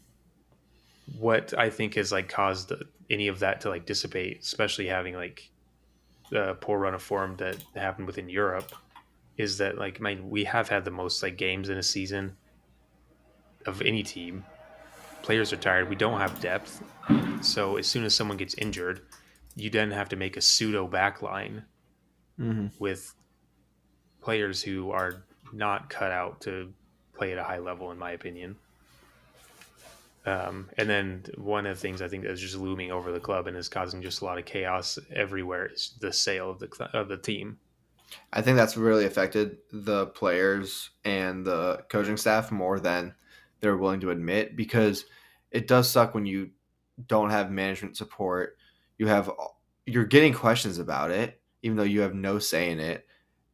what I think has like caused any of that to like dissipate, especially having like the poor run of form that happened within Europe, is that like I mean we have had the most like games in a season of any team. Players are tired. We don't have depth, so as soon as someone gets injured, you then have to make a pseudo backline Mm-hmm. with players who are not cut out to play at a high level, in my opinion. Um, and then one of the things I think that's just looming over the club and is causing just a lot of chaos everywhere is the sale of the of the team. I think that's really affected the players and the coaching staff more than they're willing to admit because it does suck when you don't have management support. You have you're getting questions about it even though you have no say in it.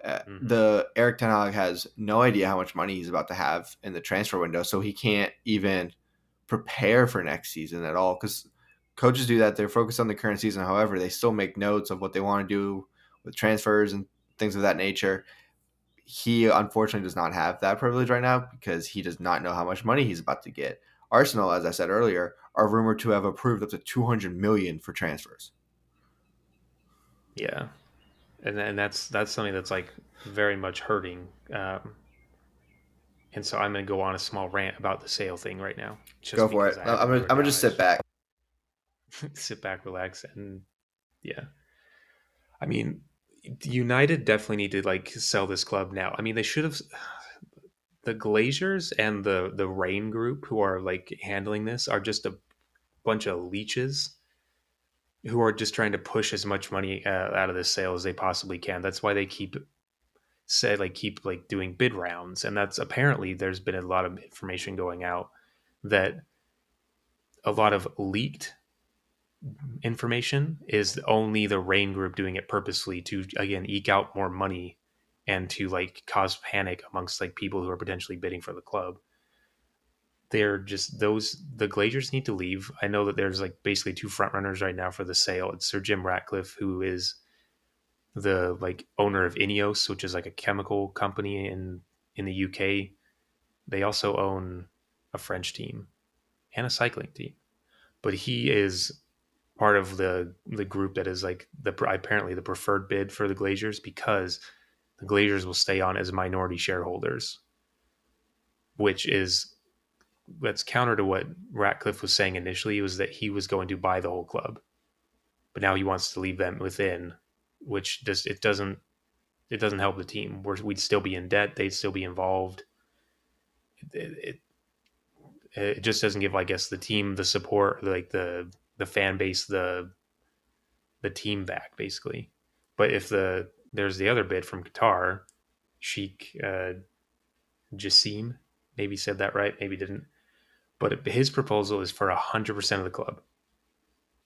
Uh, mm-hmm. The Erik Ten Hag has no idea how much money he's about to have in the transfer window, so he can't even prepare for next season at all because coaches do that. They're focused on the current season. However, they still make notes of what they want to do with transfers and things of that nature. He unfortunately does not have that privilege right now because he does not know how much money he's about to get. Arsenal, as I said earlier, are rumored to have approved up to 200 million for transfers. Yeah, and and that's that's something that's like very much hurting. Um, and so I'm going to go on a small rant about the sale thing right now. go for it. I'm gonna, I'm gonna just sit back, sit back, relax, and yeah. I mean, United definitely need to like sell this club now. I mean, they should have. The Glazers and the the Raine Group, who are like handling this, are just a bunch of leeches who are just trying to push as much money uh, out of the sale as they possibly can. That's why they keep say like keep like doing bid rounds, and that's apparently there's been a lot of information going out that a lot of leaked information is only the Raine group doing it purposely to again eke out more money and to like cause panic amongst like people who are potentially bidding for the club they're just those the Glazers need to leave. I know that there's like basically two front runners right now for the sale. It's Sir Jim Ratcliffe, who is the like owner of Ineos, which is like a chemical company in in the UK. They also own a French team and a cycling team, but he is part of the the group that is like the apparently the preferred bid for the Glazers because the Glazers will stay on as minority shareholders, which is that's counter to what Ratcliffe was saying initially was that he was going to buy the whole club, but now he wants to leave them within, which just it doesn't it doesn't help the team. we would still be in debt. They'd still be involved. It, it, it just doesn't give, I guess, the team the support, like the the fan base, the the team back basically. But if the there's the other bid from Qatar, Sheikh uh, Jassim, maybe said that right, maybe didn't but his proposal is for 100% of the club.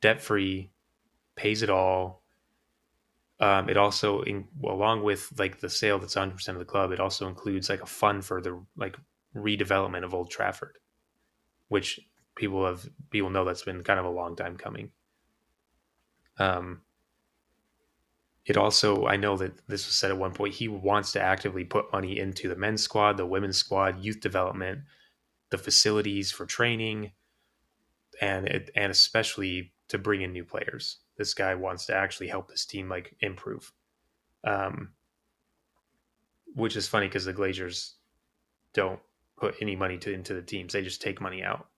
Debt free pays it all. Um, it also in, along with like the sale that's 100% of the club it also includes like a fund for the like redevelopment of old trafford which people have people know that's been kind of a long time coming. Um it also i know that this was said at one point he wants to actively put money into the men's squad the women's squad youth development the facilities for training, and it, and especially to bring in new players. This guy wants to actually help this team like improve. Um, which is funny because the Glazers don't put any money to into the teams; they just take money out.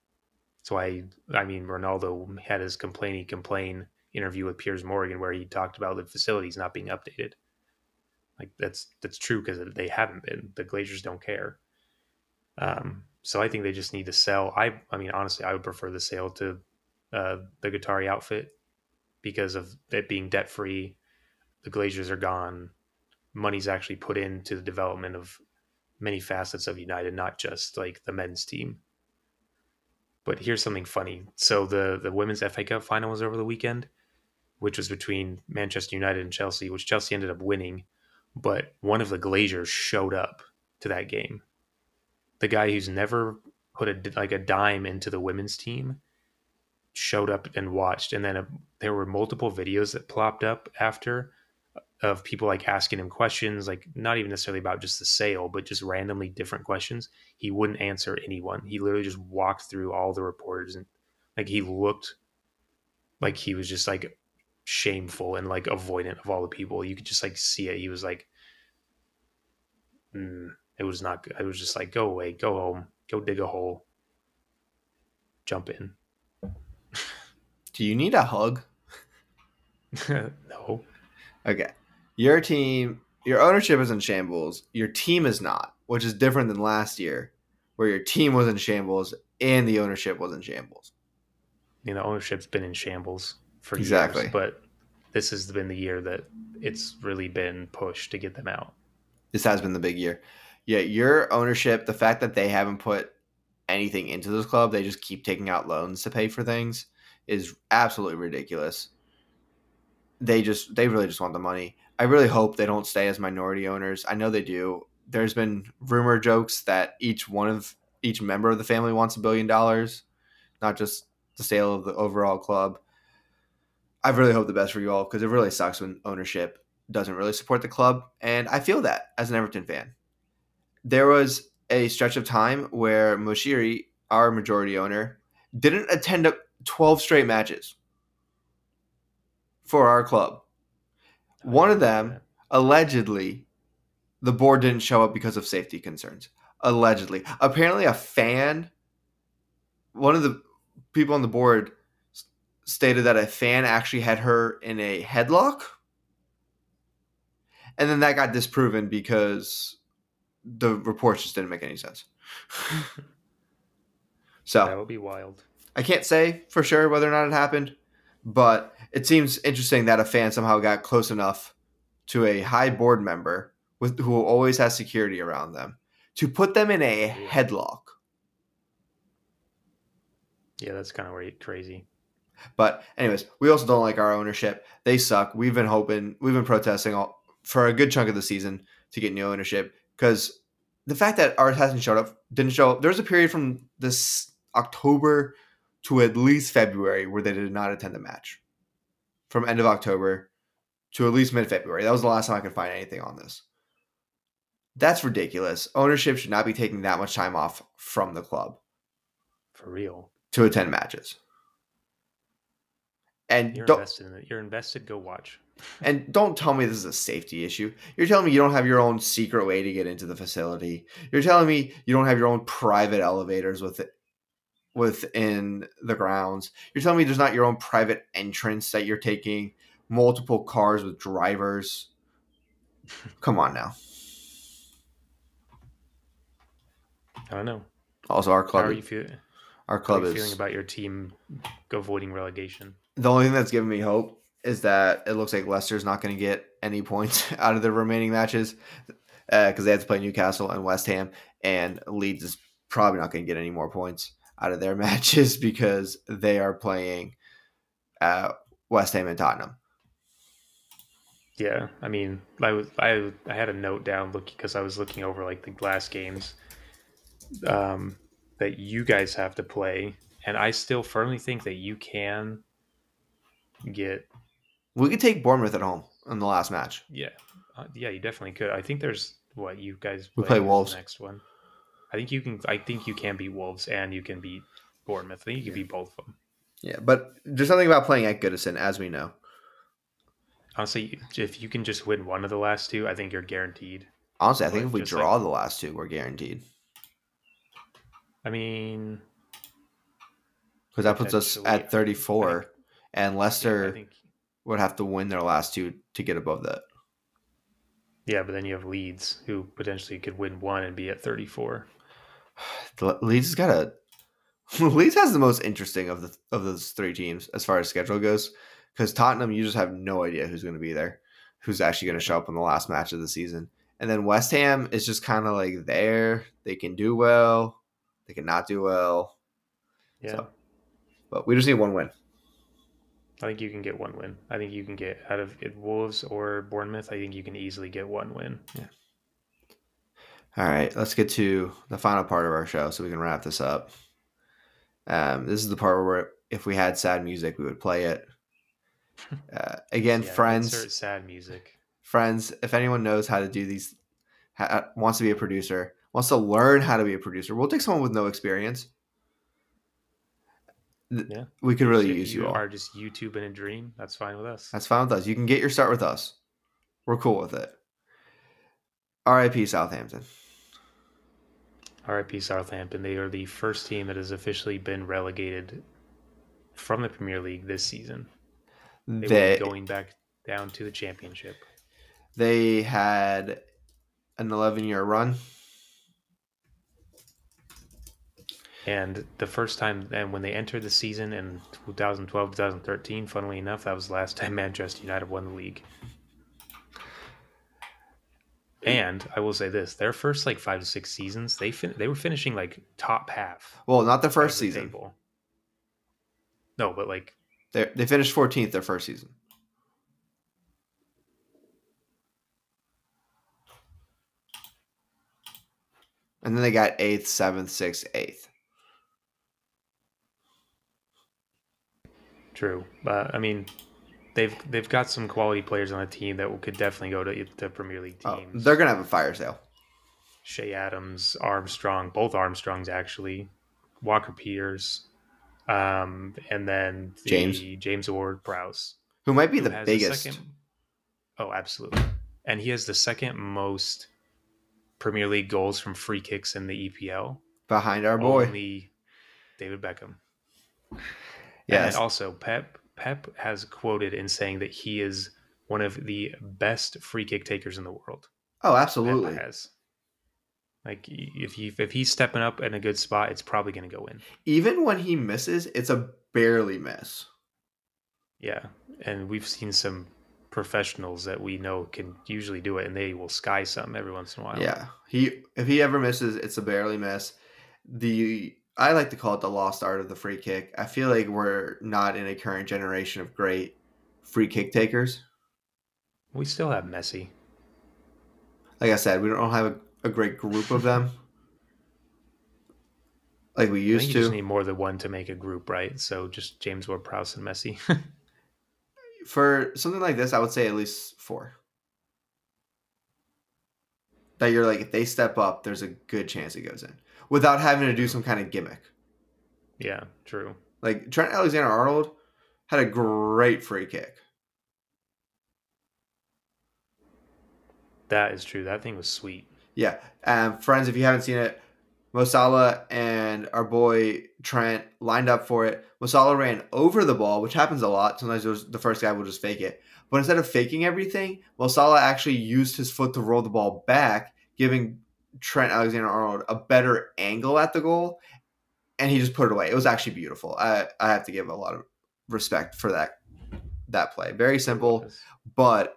So I, I mean, Ronaldo had his complainy complain interview with Piers Morgan where he talked about the facilities not being updated. Like that's that's true because they haven't been. The Glazers don't care. Um, so I think they just need to sell. I I mean honestly, I would prefer the sale to uh, the Qatari outfit because of it being debt free. The Glazers are gone. Money's actually put into the development of many facets of United, not just like the men's team. But here's something funny. So the the women's FA Cup final was over the weekend, which was between Manchester United and Chelsea, which Chelsea ended up winning. But one of the Glazers showed up to that game the guy who's never put a like a dime into the women's team showed up and watched and then a, there were multiple videos that plopped up after of people like asking him questions like not even necessarily about just the sale but just randomly different questions. He wouldn't answer anyone. He literally just walked through all the reporters and like he looked like he was just like shameful and like avoidant of all the people. You could just like see it. He was like mm, it was not good. It was just like, go away, go home, go dig a hole, jump in. Do you need a hug? no. Okay. Your team, your ownership is in shambles. Your team is not, which is different than last year where your team was in shambles and the ownership was in shambles. You know, ownership's been in shambles for Exactly. years, but this has been the year that it's really been pushed to get them out. This has been the big year. Yeah, your ownership, the fact that they haven't put anything into this club, they just keep taking out loans to pay for things is absolutely ridiculous. They just they really just want the money. I really hope they don't stay as minority owners. I know they do. There's been rumor jokes that each one of each member of the family wants a billion dollars, not just the sale of the overall club. I really hope the best for you all because it really sucks when ownership doesn't really support the club, and I feel that as an Everton fan. There was a stretch of time where Moshiri, our majority owner, didn't attend up 12 straight matches for our club. One of them, allegedly, the board didn't show up because of safety concerns. Allegedly. Apparently, a fan, one of the people on the board stated that a fan actually had her in a headlock. And then that got disproven because the reports just didn't make any sense. so. that would be wild. I can't say for sure whether or not it happened, but it seems interesting that a fan somehow got close enough to a high board member with who always has security around them to put them in a headlock. Yeah, that's kind of crazy. But anyways, we also don't like our ownership. They suck. We've been hoping, we've been protesting all, for a good chunk of the season to get new ownership because the fact that ours hasn't showed up, didn't show up. There was a period from this October to at least February where they did not attend the match. From end of October to at least mid February. That was the last time I could find anything on this. That's ridiculous. Ownership should not be taking that much time off from the club For real. to attend matches. And You're invested in it. You're invested. Go watch. And don't tell me this is a safety issue. You're telling me you don't have your own secret way to get into the facility. You're telling me you don't have your own private elevators with it within the grounds. You're telling me there's not your own private entrance that you're taking multiple cars with drivers. Come on now. I don't know. Also, our club. How are you, feel- our how are club you is feeling about your team avoiding relegation? the only thing that's giving me hope is that it looks like Leicester's not going to get any points out of the remaining matches because they have to play Newcastle and West Ham, and Leeds is probably not going to get any more points out of their matches because they are playing uh, West Ham and Tottenham. Yeah, I mean, I was I I had a note down looking because I was looking over like the last games um, that you guys have to play, and I still firmly think that you can get We could take Bournemouth at home in the last match. yeah uh, yeah you definitely could. I think there's what you guys We play Wolves. next one. I think you can. I think you can beat Wolves and you can beat Bournemouth. I think you can beat both of them. Yeah, but there's something about playing at Goodison, as we know. Honestly, if you can just win one of the last two, I think you're guaranteed. Honestly, I think if we just draw the last two, we're guaranteed I mean, because that puts us at 34, and yeah, Leicester I think would have to win their last two to get above that. Yeah, but then you have Leeds, who potentially could win one and be at 34. The Leeds has got a Leeds has the most interesting of the of those three teams as far as schedule goes. Because Tottenham, you just have no idea who's going to be there, who's actually going to show up in the last match of the season. And then West Ham is just kind of like there. They can do well, they can not do well, Yeah, So- but we just need one win. I think you can get one win. I think you can get out of it, Wolves or Bournemouth. I think you can easily get one win. Yeah. All right, let's get to the final part of our show so we can wrap this up. Um, this is the part where if we had sad music, we would play it. Uh, again, Yeah, friends. sad music. friends, if anyone knows how to do these, ha- wants to be a producer, wants to learn how to be a producer, we'll take someone with no experience. Th- Yeah. We could really So use you all. are just YouTube in a dream. That's fine with us. That's fine with us. You can get your start with us. We're cool with it. R.I.P. Southampton. RIP Southampton. They are the first team that has officially been relegated from the Premier League this season. They, They going back down to the Championship. they had an 11 year run. And the first time, and when they entered the season in 2012, 2013, funnily enough, that was the last time Manchester United won the league. And I will say this: their first like five to six seasons, they fin- they were finishing like top half. Well, not the first the season. table. No, but like They they finished 14th their first season. And then they got eighth, seventh, sixth, eighth. True, but I mean, they've they've got some quality players on the team that could definitely go to the Premier League Oh, teams. they're gonna have a fire sale. Che Adams, Armstrong, both Armstrongs actually, Walker Peters, um, and then the James. James Ward Prowse, Who might be who the biggest? second- oh, absolutely, and he has the second most Premier League goals from free kicks in the EPL. behind our boy. Only David Beckham. Yes. And also, Pep Pep has quoted in saying that he is one of the best free kick takers in the world. oh, Pep absolutely. has. Like if he if he's stepping up in a good spot, it's probably going to go in. Even when he misses, it's a barely miss. Yeah, and we've seen some professionals that we know can usually do it, and they will sky some every once in a while. Yeah. He if he ever misses, it's a barely miss. The I like to call it the lost art of the free kick. I feel like we're not in a current generation of great free kick takers. we still have Messi. Like I said, we don't have a, a great group of them. Like we used think you just to. need more than one to make a group, right? So just James Ward-Prowse and Messi. For something like this, I would say at least four. That you're like, if they step up, there's a good chance it goes in. Without having to do some kind of gimmick. yeah, true. Like Trent Alexander Arnold had a great free kick. That is true. That thing was sweet. Yeah. Um, friends, if you haven't seen it, Mo Salah and our boy Trent lined up for it. Mo Salah ran over the ball, which happens a lot. Sometimes the first guy will just fake it. But instead of faking everything, Mo Salah actually used his foot to roll the ball back, giving Trent Alexander Arnold a better angle at the goal. And he just put it away. It was actually beautiful. I, I have to give a lot of respect for that that play. Very simple. But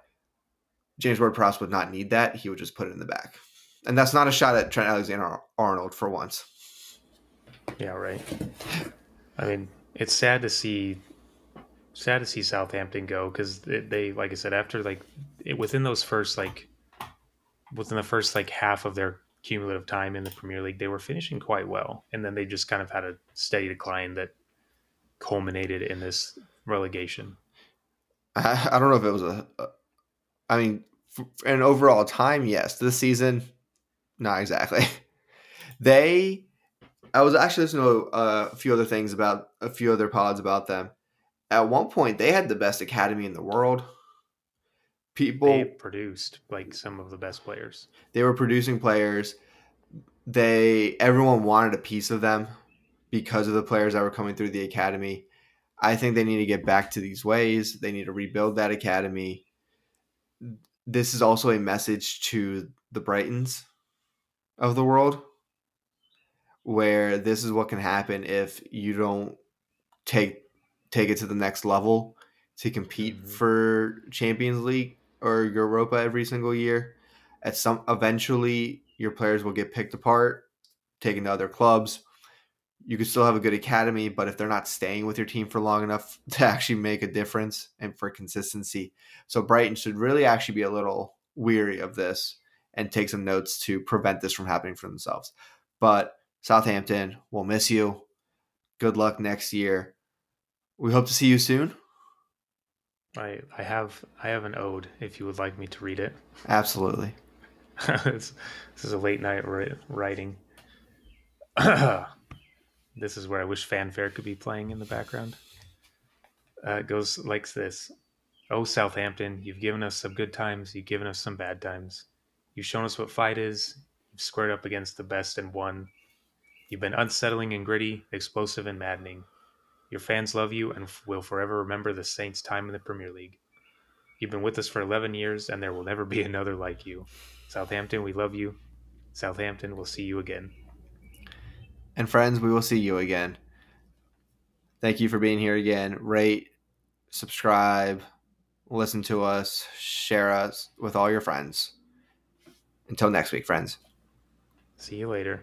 James Ward Prowse would not need that. He would just put it in the back. And that's not a shot at Trent Alexander Arnold for once. Yeah, right. I mean, it's sad to see, sad to see Southampton go because they, like I said, after like it, within those first like within the first like half of their cumulative time in the Premier League, they were finishing quite well, and then they just kind of had a steady decline that culminated in this relegation. I, I don't know if it was a. a I mean, in overall time, yes. This season, not exactly. They, I was actually listening to a few other things about a few other pods about them. At one point, they had the best academy in the world. People, They produced like some of the best players. they were producing players they everyone wanted a piece of them because of the players that were coming through the academy i think they need to get back to these ways they need to rebuild that academy this is also a message to the brightons of the world where this is what can happen if you don't take take it to the next level to compete Mhm. for champions league or europa every single year. At some eventually your players will get picked apart taken to other clubs. You could still have a good academy but if they're not staying with your team for long enough to actually make a difference and for consistency. So brighton should really actually be a little weary of this and take some notes to prevent this from happening for themselves. But southampton will miss you. Good luck next year. We hope to see you soon I I have I have an ode if you would like me to read it. absolutely this, this is a late night ri- writing. this is where I wish fanfare could be playing in the background. Uh, it goes like this Oh, Southampton, you've given us some good times, you've given us some bad times. You've shown us what fight is, you've squared up against the best and won. You've been unsettling and gritty, explosive and maddening. Your fans love you and will forever remember the Saints' time in the Premier League. You've been with us for 11 years, and there will never be another like you. Southampton, we love you. Southampton, we'll see you again. And friends, we will see you again. Thank you for being here again. Rate, subscribe, listen to us, share us with all your friends. Until next week, friends. See you later.